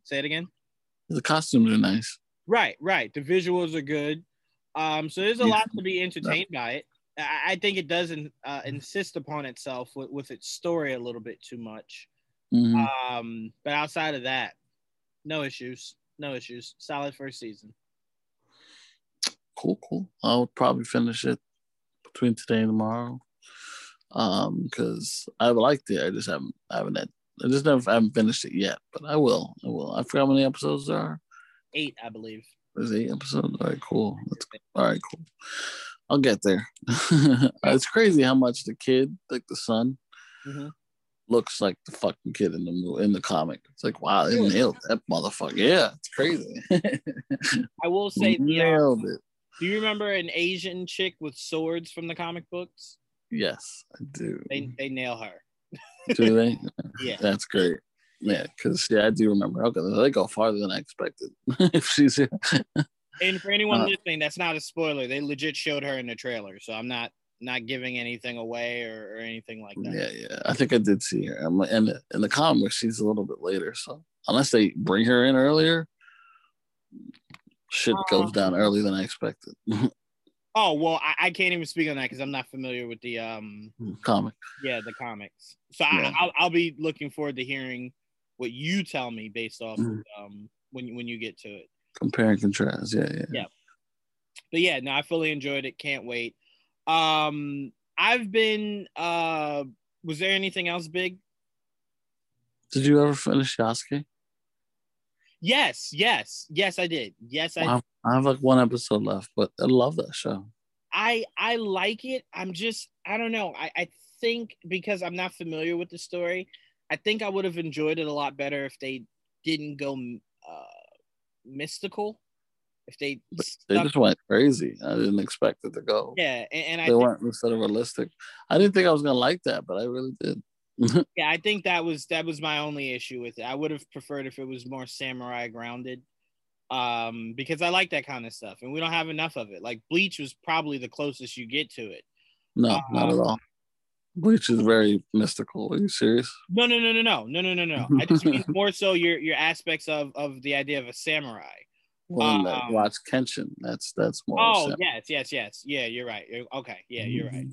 Say it again. The costumes are nice. Right, right. The visuals are good. Um, so there's a lot to be entertained by it. I, I think it doesn't uh, insist upon itself with, with its story a little bit too much. Mm-hmm. Um, but outside of that, no issues. No issues. Solid first season. Cool, cool. I'll probably finish it between today and tomorrow. Um, because I liked it. I just haven't I haven't had I just never I haven't finished it yet, but I will. I will. I forgot how many episodes there are. Eight, I believe. There's eight episodes. All right, cool. That's, all right, cool. I'll get there. it's crazy how much the kid, like the son, mm-hmm. looks like the fucking kid in the in the comic. It's like, wow, they nailed that motherfucker. Yeah, it's crazy. I will say, nailed it. Do you remember an Asian chick with swords from the comic books? Yes, I do. They they nail her. do they? yeah, that's great. Yeah, because yeah, I do remember. Okay, they go farther than I expected. if she's here. And for anyone uh, listening, that's not a spoiler. They legit showed her in the trailer, so I'm not not giving anything away or, or anything like that. Yeah, yeah. I think I did see her. And in the, comics, she's a little bit later. So unless they bring her in earlier, shit goes um, down earlier than I expected. oh well, I, I, can't even speak on that because I'm not familiar with the um comic. Yeah, the comics. So yeah. I, will I'll be looking forward to hearing what you tell me based off mm. um when when you get to it. Compare and contrast. Yeah, yeah. Yeah. But yeah, no, I fully enjoyed it. Can't wait. Um, I've been. Uh, was there anything else big? Did you ever finish Yasuke? Yes, yes, yes, I did. Yes, I. Well, I have like one episode left, but I love that show. I I like it. I'm just I don't know. I I think because I'm not familiar with the story, I think I would have enjoyed it a lot better if they didn't go uh, mystical. If they they just went crazy, I didn't expect it to go. Yeah, and, and they I weren't instead of realistic. I didn't think I was gonna like that, but I really did. yeah, I think that was that was my only issue with it. I would have preferred if it was more samurai grounded, um, because I like that kind of stuff, and we don't have enough of it. Like Bleach was probably the closest you get to it. No, not at um, all. Bleach is very mystical. Are you serious? No, no, no, no, no, no, no, no, no. I just mean more so your your aspects of of the idea of a samurai. Well, um, watch Kenshin. That's that's more. Oh yes, yes, yes. Yeah, you're right. Okay, yeah, you're right.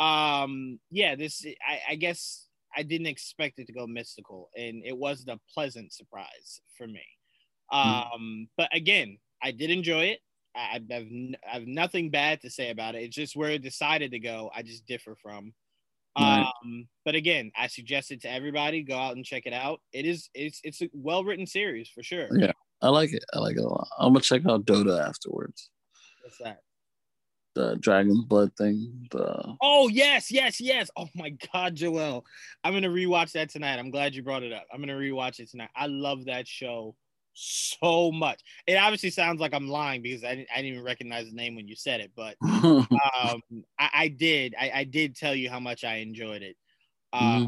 Um, yeah, this I, I guess I didn't expect it to go mystical, and it wasn't a pleasant surprise for me. Mm-hmm. Um, but again, I did enjoy it. I, have I have nothing bad to say about it. It's just where it decided to go. I just differ from. Right. Um, but again, I suggest it to everybody. Go out and check it out. It is it's it's a well written series for sure. Yeah, I like it. I like it a lot. I'm gonna check out Dota afterwards. What's that? The dragon blood thing. The oh yes, yes, yes. Oh my god, Joel. I'm gonna rewatch that tonight. I'm glad you brought it up. I'm gonna rewatch it tonight. I love that show so much. It obviously sounds like I'm lying because I didn't, I didn't even recognize the name when you said it, but um, I, I, did. I, I, did tell you how much I enjoyed it. Um, mm-hmm.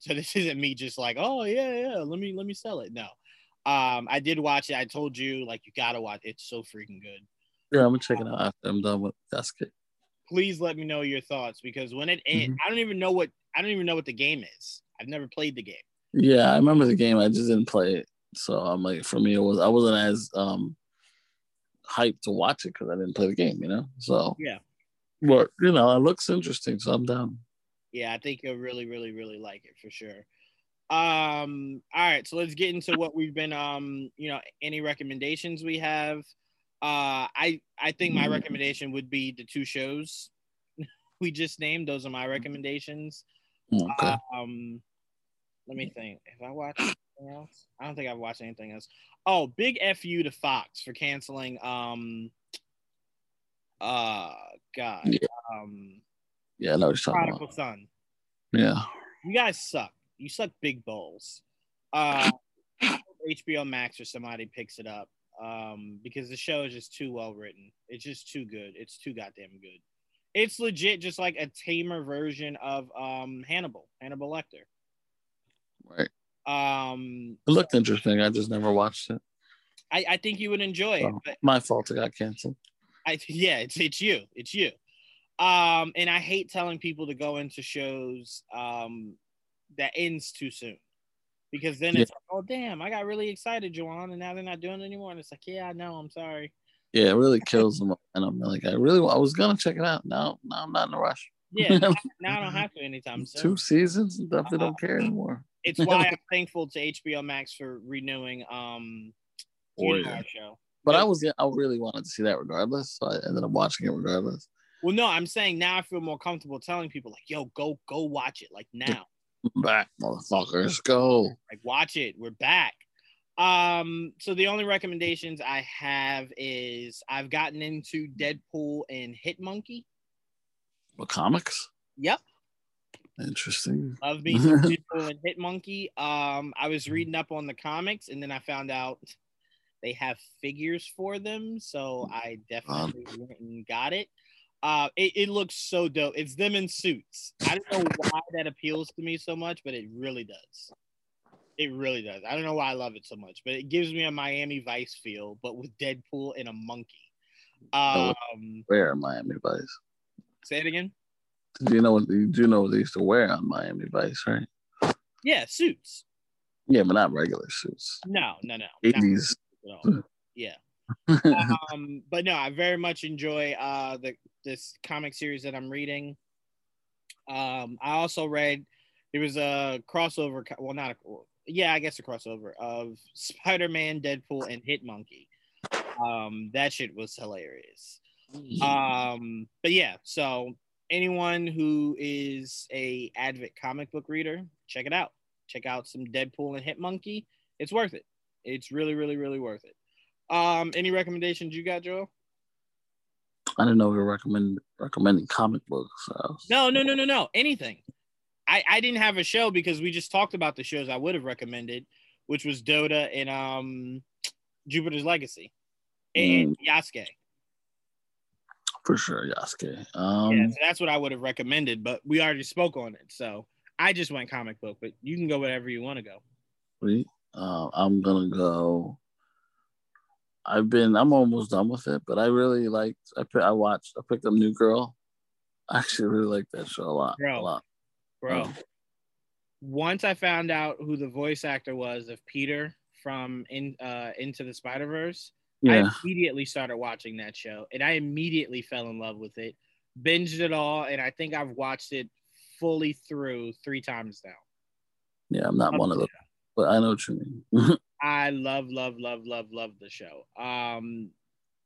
So this isn't me just like, oh yeah, yeah, let me let me sell it. No, um, I did watch it. I told you like you gotta watch. It's so freaking good. Yeah, I'm gonna check it out after I'm done with Basket. Please let me know your thoughts because when it mm-hmm. I don't even know what I don't even know what the game is. I've never played the game. Yeah, I remember the game. I just didn't play it. So I'm like, for me, it was I wasn't as um hyped to watch it because I didn't play the game, you know. So yeah, but you know, it looks interesting, so I'm down. Yeah, I think you'll really, really, really like it for sure. Um, all right, so let's get into what we've been um, you know, any recommendations we have. Uh I I think my recommendation would be the two shows we just named. Those are my recommendations. Okay. Um let me think. If I watch anything else? I don't think I've watched anything else. Oh, big fu to Fox for canceling. Um, uh, God. Yeah. Um, yeah, I know what you're talking Prodigal Son. Yeah. You guys suck. You suck big bowls. Uh, HBO Max or somebody picks it up. Um, because the show is just too well written. It's just too good. It's too goddamn good. It's legit just like a tamer version of um Hannibal, Hannibal Lecter. Right. Um, it looked interesting. I just never watched it. I, I think you would enjoy so, it. my fault. It got canceled. I yeah, it's it's you. It's you. Um, and I hate telling people to go into shows um that ends too soon because then it's yeah. like, oh damn, I got really excited, Juwan, and now they're not doing it anymore. And it's like, yeah, I know, I'm sorry. Yeah, it really kills them. And I'm like, I really, I was gonna check it out. Now, now I'm not in a rush. Yeah, now, I don't have to anytime soon. Two seasons, and definitely uh, don't care anymore. It's why I'm thankful to HBO Max for renewing um Warrior show. But I was, I really wanted to see that regardless, so I ended up watching it regardless. Well, no, I'm saying now I feel more comfortable telling people like, "Yo, go, go watch it!" Like now. Back, motherfuckers, go. Like, watch it. We're back. Um, so the only recommendations I have is I've gotten into Deadpool and Hit Monkey. What comics? Yep. Interesting. Love me Deadpool and Hit Monkey. Um, I was reading up on the comics and then I found out they have figures for them, so I definitely um, went and got it. Uh, it, it looks so dope. It's them in suits. I don't know why that appeals to me so much, but it really does. It really does. I don't know why I love it so much, but it gives me a Miami Vice feel, but with Deadpool and a monkey. Um, where Miami Vice? Say it again. Do you know what you do know what they used to wear on Miami Vice, right? Yeah, suits. Yeah, but not regular suits. No, no, no. 80s. Yeah. um, but no, I very much enjoy uh the this comic series that I'm reading. Um, I also read there was a crossover. Well, not a yeah, I guess a crossover of Spider-Man, Deadpool, and Hit Monkey. Um, that shit was hilarious. Um, but yeah, so anyone who is a avid comic book reader, check it out. Check out some Deadpool and Hit Monkey. It's worth it. It's really, really, really worth it. Um, any recommendations you got, Joel? I didn't know we were recommend recommending comic books. So. No, no, no, no, no. Anything. I, I didn't have a show because we just talked about the shows I would have recommended, which was Dota and um Jupiter's Legacy and mm. Yasuke. For sure, Yasuke. Um, yeah, so that's what I would have recommended, but we already spoke on it. So I just went comic book, but you can go wherever you want to go. Sweet. Uh, I'm gonna go. I've been. I'm almost done with it, but I really liked. I I watched. I picked up New Girl. I actually really like that show a lot. Bro, a lot bro. Um, once I found out who the voice actor was of Peter from in uh, Into the Spider Verse, yeah. I immediately started watching that show, and I immediately fell in love with it. Binged it all, and I think I've watched it fully through three times now. Yeah, I'm not love one of them, but I know what you mean. I love, love, love, love, love the show. Um,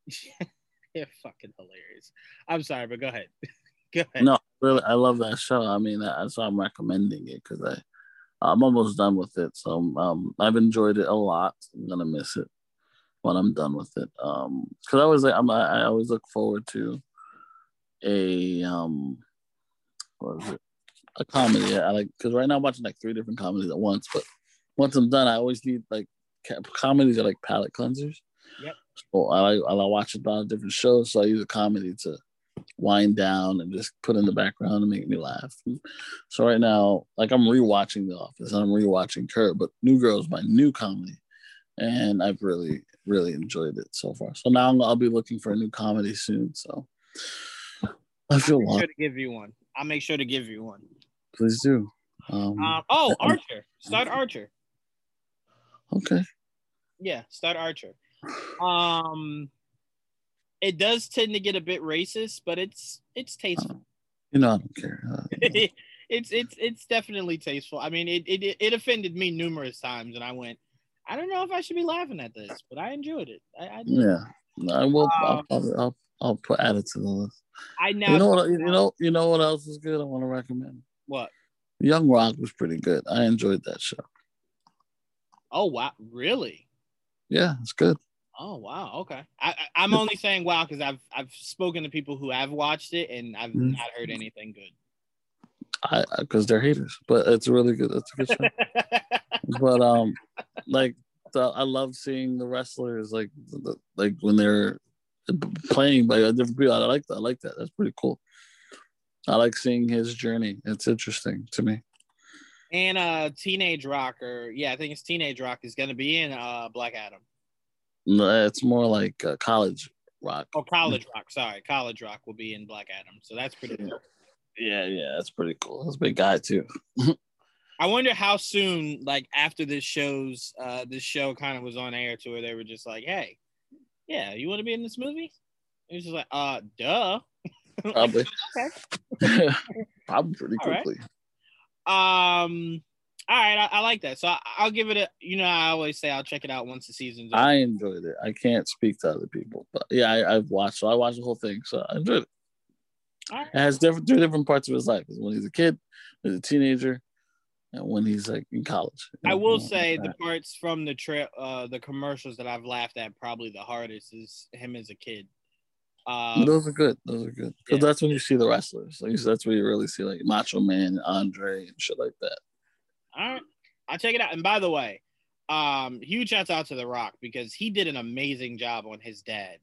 yeah, fucking hilarious. I'm sorry, but go ahead. No, really, I love that show. I mean, that's why I'm recommending it because I, I'm almost done with it. So um, I've enjoyed it a lot. I'm gonna miss it when I'm done with it. Um, because I always like, I'm, I always look forward to a um, what is it? A comedy. I like because right now I'm watching like three different comedies at once. But once I'm done, I always need like comedies are like palate cleansers. Yep. So I like I like watching a lot of different shows. So I use a comedy to wind down and just put in the background and make me laugh. So right now, like I'm rewatching The Office and I'm rewatching Curb, but New Girl is my new comedy, and I've really really enjoyed it so far. So now I'll be looking for a new comedy soon. So I feel like I'll sure to give you one. I'll make sure to give you one. Please do. Um, um, oh, Archer. Start Archer. Okay. Yeah, start Archer. Um, it does tend to get a bit racist, but it's it's tasteful. You know, I don't care. Uh, it's it's it's definitely tasteful. I mean, it, it it offended me numerous times, and I went, I don't know if I should be laughing at this, but I enjoyed it. I, I yeah, I will. Um, I'll, I'll, I'll, put add it to the list. I now you know what you know you know what else is good. I want to recommend. What? Young Rock was pretty good. I enjoyed that show. Oh wow! Really? Yeah, it's good. Oh wow, okay. I, I am only saying wow because I've I've spoken to people who have watched it and I've mm-hmm. not heard anything good. I because they're haters, but it's really good. It's a good show. but um, like the, I love seeing the wrestlers like the, like when they're playing by different people. I like that. I like that. That's pretty cool. I like seeing his journey. It's interesting to me. And uh, Teenage Rocker, yeah, I think it's Teenage Rock is going to be in uh Black Adam. No, it's more like uh, College Rock. Oh, College Rock. Sorry, College Rock will be in Black Adam. So that's pretty cool. Yeah, yeah, that's pretty cool. That's a big guy too. I wonder how soon, like after this show's uh this show kind of was on air to where they were just like, Hey, yeah, you want to be in this movie? And just like, uh duh. Probably. okay. Probably pretty All right. quickly. Um all right, I, I like that. So I, will give it a you know, I always say I'll check it out once the season's over. I enjoyed it. I can't speak to other people, but yeah, I, I've watched. So I watched the whole thing, so I enjoyed it. Right. It has different three different parts of his life. It's when he's a kid, when he's a teenager, and when he's like in college. I will Yeah. say the parts from the trip, uh, the commercials that I've laughed at probably the hardest is him as a kid. Um, those are good. Those are good. Because yeah. that's when you see the wrestlers. Like that's where you really see like Macho Man, Andre, and shit like that. all right, I'll check it out. And by the way, um, huge shouts out to The Rock because he did an amazing job on his dad.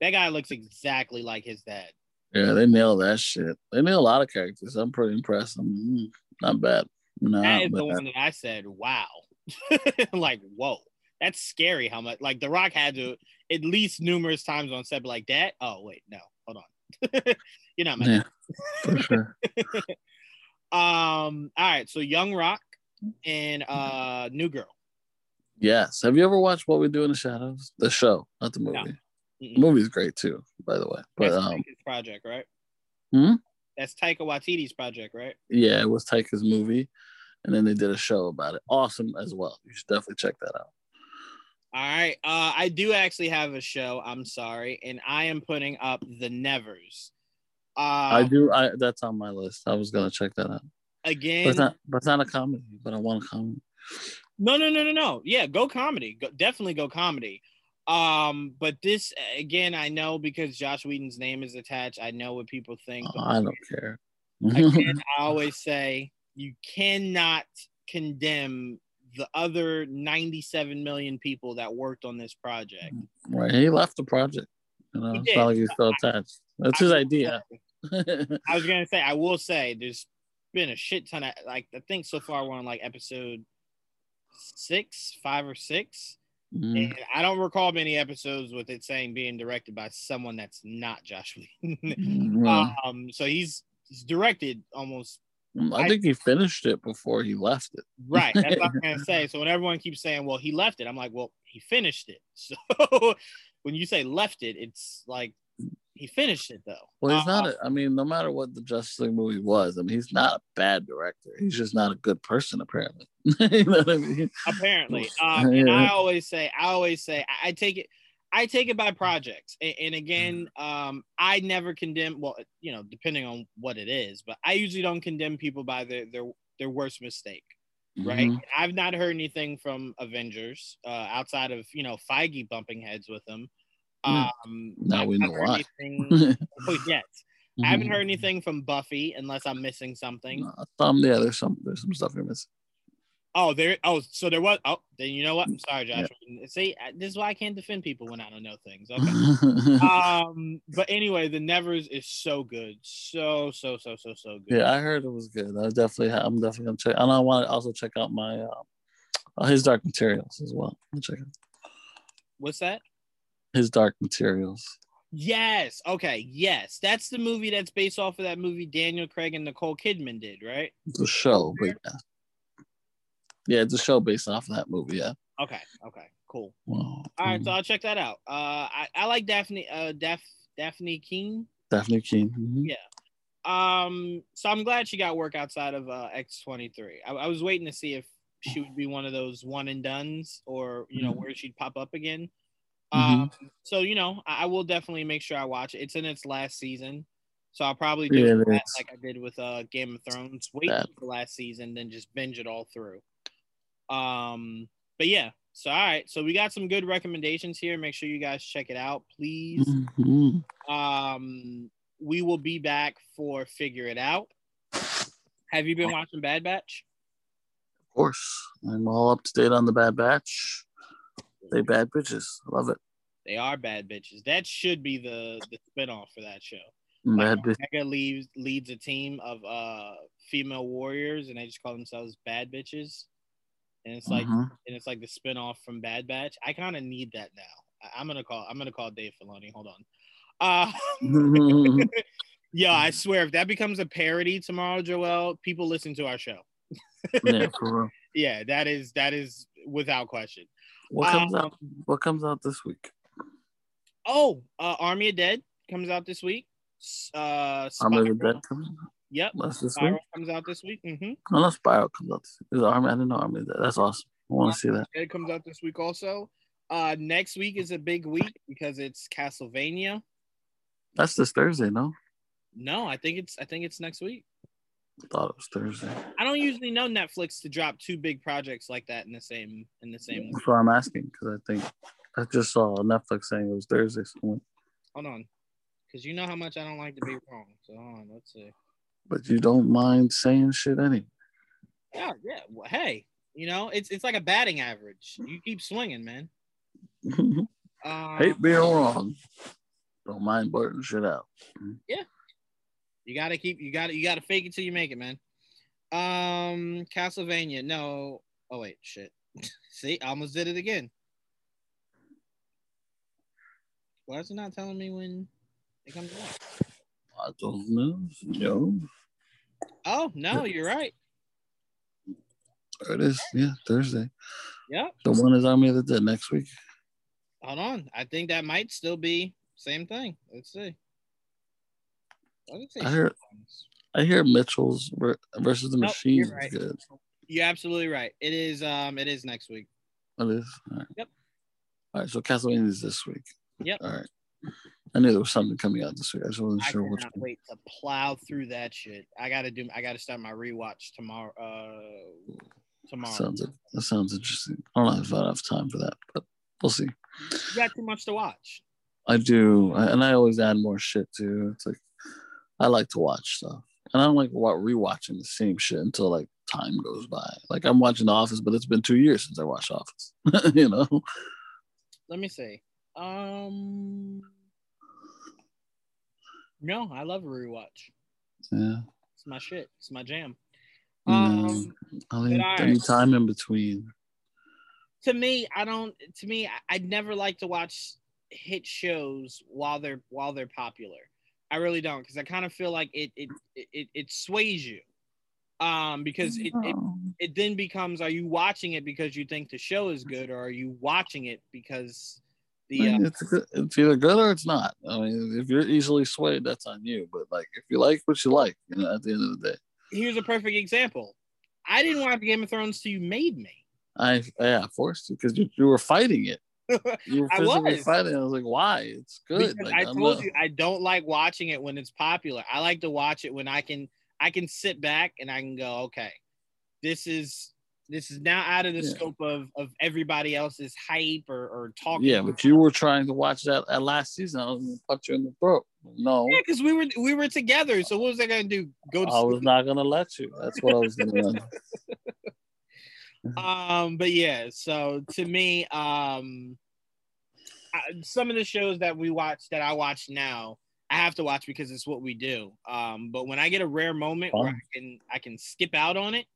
That guy looks exactly like his dad. Yeah, they nail that shit. They nail a lot of characters. I'm pretty impressed. I'm mm, not bad. Not That is the one that I said, "Wow," like whoa, that's scary. How much? Like The Rock had to at least numerous times on set, like that. Oh wait, no, hold on, you're not my Yeah, for sure. Um. All right. So Young Rock and uh New Girl. Yes. Have you ever watched What We Do in the Shadows? The show, not the movie. No. Mm-mm. movie's great too, by the way. But That's um, Taika's project, right? Hmm? That's Taika Waititi's project, right? yeah, it was Taika's movie, and then they did a show about it. Awesome as well. You should definitely check that out. All right. Uh, I do actually have a show. I'm sorry, and I am putting up the Nevers. Uh, I do. I that's on my list. I was gonna check that out. But again. it's not. But it's not a comedy. But I want a comedy. No, no, no, no, no. Yeah, go comedy. Go, definitely go comedy. Um, but this again, I know because Joss Whedon's name is attached. I know what people think. Oh, I don't care. again, I always say you cannot condemn the other 97 million people that worked on this project. right. He left the project. You know, it's not like he's still attached. That's his I- idea. I was gonna say, I will say, there's been a shit ton of like I think so far we're on like episode six, five or six. Mhm. And I don't recall many episodes with it saying being directed by someone that's not Joss Whedon. Well, um, so he's he's directed almost I think he finished it before he left it. right. That's what I'm gonna say. So when everyone keeps saying, "Well, he left it," I'm like, "Well, he finished it." So when you say left it, it's like he finished it though. Well, he's Uh, not. A, I mean, no matter what the Justice League movie was, I mean, he's not a bad director. He's just not a good person, apparently. you know what I mean? apparently. Um, and I always say, I always say, I, I take it, I take it by projects. And, and again, um, I never condemn. Well, you know, depending on what it is, but I usually don't condemn people by their their their worst mistake. Right. Mhm. I've not heard anything from Avengers uh, outside of you know Feige bumping heads with them. Yeah. Um, Now I've we know why. anything- oh, yes. I haven't Mhm. heard anything from Buffy unless I'm missing something. No, some, yeah, there's some, there's some stuff you're missing. Oh, there. Oh, so there was. Oh, then you know what? I'm sorry, Joss. See, this is why I can't defend people when I don't know things. Okay. um, but anyway, the Nevers is so good, so so so so so good. yeah, I heard it was good. I definitely, I'm definitely gonna check. And I want to also check out my uh, uh, his Dark Materials as well. I'll check out What's that? His Dark Materials. Yes. Okay. Yes, that's the movie that's based off of that movie Daniel Craig and Nicole Kidman did, right? The show, but yeah, yeah, it's a show based off of that movie. Yeah. Okay. Okay. Cool. Wow. All right, so I'll check that out. Uh, I, I like Daphne. Uh, Daph Daphne King. Dafne Keen. Mhm. Yeah. Um, so I'm glad she got work outside of uh, X23. I, I was waiting to see if she would be one of those one and dones or, you know, Mhm. where she'd pop up again. Mhm. Um, so, you know, I, I will definitely make sure I watch it. It's in its last season. So I'll probably do Yeah, that like I did with uh, Game of Thrones. Wait for the last season, then just binge it all through. Um, but yeah. So all right. So we got some good recommendations here. Make sure you guys check it out, please. Mhm. Um, we will be back for Figure It Out. Have you been watching Bad Batch? Of course, I'm all up to date on the Bad Batch. They bad bitches. Love it. They are bad bitches. That should be the the spinoff for that show. Bad bitch. Omega leads leads a team of uh female warriors, and they just call themselves bad bitches. And it's like Mhm. and it's like the spinoff from Bad Batch. I kind of need that now. I- I'm gonna call. I'm gonna call Dave Filoni. Hold on. Uh, yeah, I swear, if that becomes a parody tomorrow, Joel, people listen to our show. yeah, for real. Yeah, that is that is without question. What comes Um, out? What comes out this week? Oh, uh, Army of Dead comes out this week. Uh, Army of the Dead comes out. Yep, That's this Spiral week. comes out this week. Mm-hmm. Oh, no, Spiral comes out this week. Army? I didn't know Army of Dead. That's awesome. I want to see that. It comes out this week also. Uh, next week is a big week because it's Castlevania. That's this Thursday, no? No, I think it's I think it's next week. I thought it was Thursday. I don't usually know Netflix to drop two big projects like that in the same in the same. That's why I'm asking because I think I just saw Netflix saying it was Thursday. So Hold on, because you know how much I don't like to be wrong. So hold on, let's see. but you don't mind saying shit anyway. Yeah, yeah. Well, hey, you know it's it's like a batting average. You keep swinging, man. Um, Hate being wrong. Don't mind blurting shit out. You gotta keep you gotta you gotta fake it till you make it, man. Um Castlevania, no. Oh wait, shit. See, I almost did it again. Why is it not telling me when it comes out? I don't know. Yo, Oh no, you're right. there it is. Yeah, Thursday. Yep. The one is Army of the Dead next week. Hold on. I think that might still be same thing. Let's see. Why did it say I hear. I hear Mitchell's versus the Nope, Machine you're is good. You're absolutely right. It is um it is next week. It is. All right. Yep. All right. So Castlevania is this week. Yep. All right. I knew there was something coming out this week. I just wasn't I sure which one. wait to plow through that shit. I gotta do I gotta start my rewatch tomorrow uh tomorrow. Sounds that sounds interesting. I don't know if I have time for that, but we'll see. You got too much to watch. I do, and I always add more shit too. It's like I like to watch stuff, and I don't like rewatching the same shit until like time goes by. Like I'm watching The Office, but it's been two years since I watched Office. you know, Let me see. Um No, I love a rewatch. yeah. It's my shit. It's my jam. No, Um I need, but I need time in between. to me, I don't to me, I'd never like to watch hit shows while they're while they're popular. I really don't because I kind of feel like it it, it it sways you. Um because it, it Oh. it then becomes are you watching it because you think the show is good or are you watching it because the uh, it's, it's either good or it's not. I mean, if you're easily swayed, that's on you. But like, if you like what you like, you know, at the end of the day, here's a perfect example. I didn't watch Game of Thrones till you made me. I yeah forced you because you, you were fighting it. You were I was. fighting. I was like, why? It's good. Like, I told not- you I don't like watching it when it's popular. I like to watch it when I can I can sit back and I can go, okay, this is this is now out of the Yeah. scope of of everybody else's hype or, or talk. Yeah, but you were trying to watch that at last season. I was gonna punch you in the throat. No, Yeah, because we were we were together. So what was I gonna do? Go to I was sleep? not gonna let you. That's what I was gonna do. Um but yeah so to me um I, some of the shows that we watch that i watch now i have to watch because it's what we do um but when i get a rare moment where i can i can skip out on it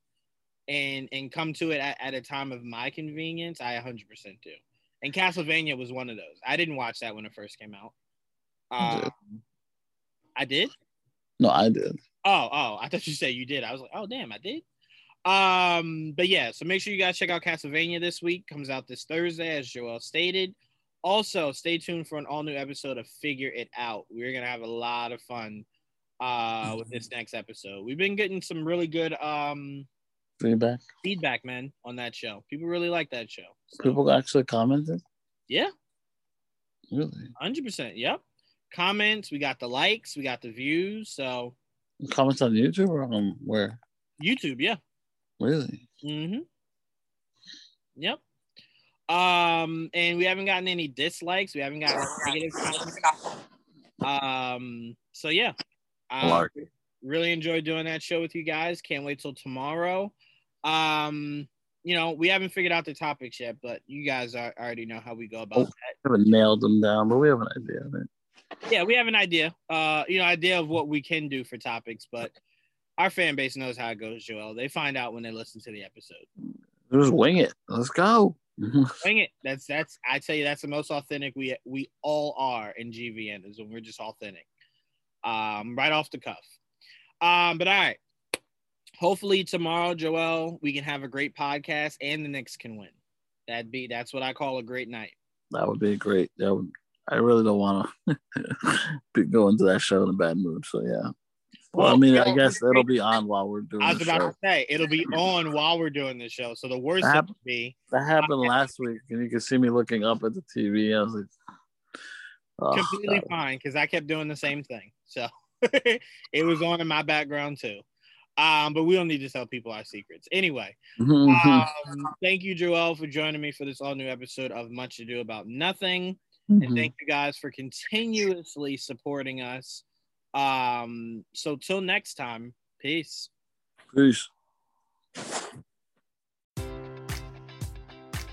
and and come to it at, at a time of my convenience i 100% do and castlevania was one of those i didn't watch that when it first came out You did. um, i did No, I did. Oh, oh, I thought you said you did. I was like, oh damn, I did. Um, but yeah, so make sure you guys check out Castlevania this week. Comes out this Thursday, as Joel stated. Also, stay tuned for an all new episode of Figure It Out. We're gonna have a lot of fun uh with this next episode. We've been getting some really good um Feedback. feedback, man, on that show. People really like that show. So, People actually commented. yeah, Really? hundred percent. Yep. Comments, we got the likes, we got the views. So Comments on YouTube or on where? YouTube, yeah. Really? Mm-hmm. Yep. Um, and we haven't gotten any dislikes. We haven't gotten negative comments. Um, so yeah. Um, really enjoyed doing that show with you guys. Can't wait till tomorrow. Um, you know, we haven't figured out the topics yet, but you guys are, already know how we go about Oh. that. haven't nailed them down, but we have an idea of it. yeah, we have an idea. Uh, you know, idea of what we can do for topics, but our fan base knows how it goes, Joel. They find out when they listen to the episode. Just wing it. Let's go. wing it. That's that's I tell you that's the most authentic we we all are in GVN is when we're just authentic. Um, right off the cuff. Um, but all right. Hopefully tomorrow, Joel, we can have a great podcast and the Knicks can win. That'd be that's what I call a great night. That would be great. That would I really don't want to go into that show in a bad mood. So yeah. Well, well I mean, I guess it'll be on while we're doing. I was about show. to say it'll be on while we're doing the show. So the worst that be that happened last week, and you can see me looking up at the TV. I was like, oh, completely God. fine because I kept doing the same thing. So it was on in my background too. Um, but we don't need to tell people our secrets. Anyway, um, thank you, Joel, for joining me for this all new episode of Much to Do About Nothing. Mm-hmm. And thank you guys for continuously supporting us. Um, so till next time, peace. Peace.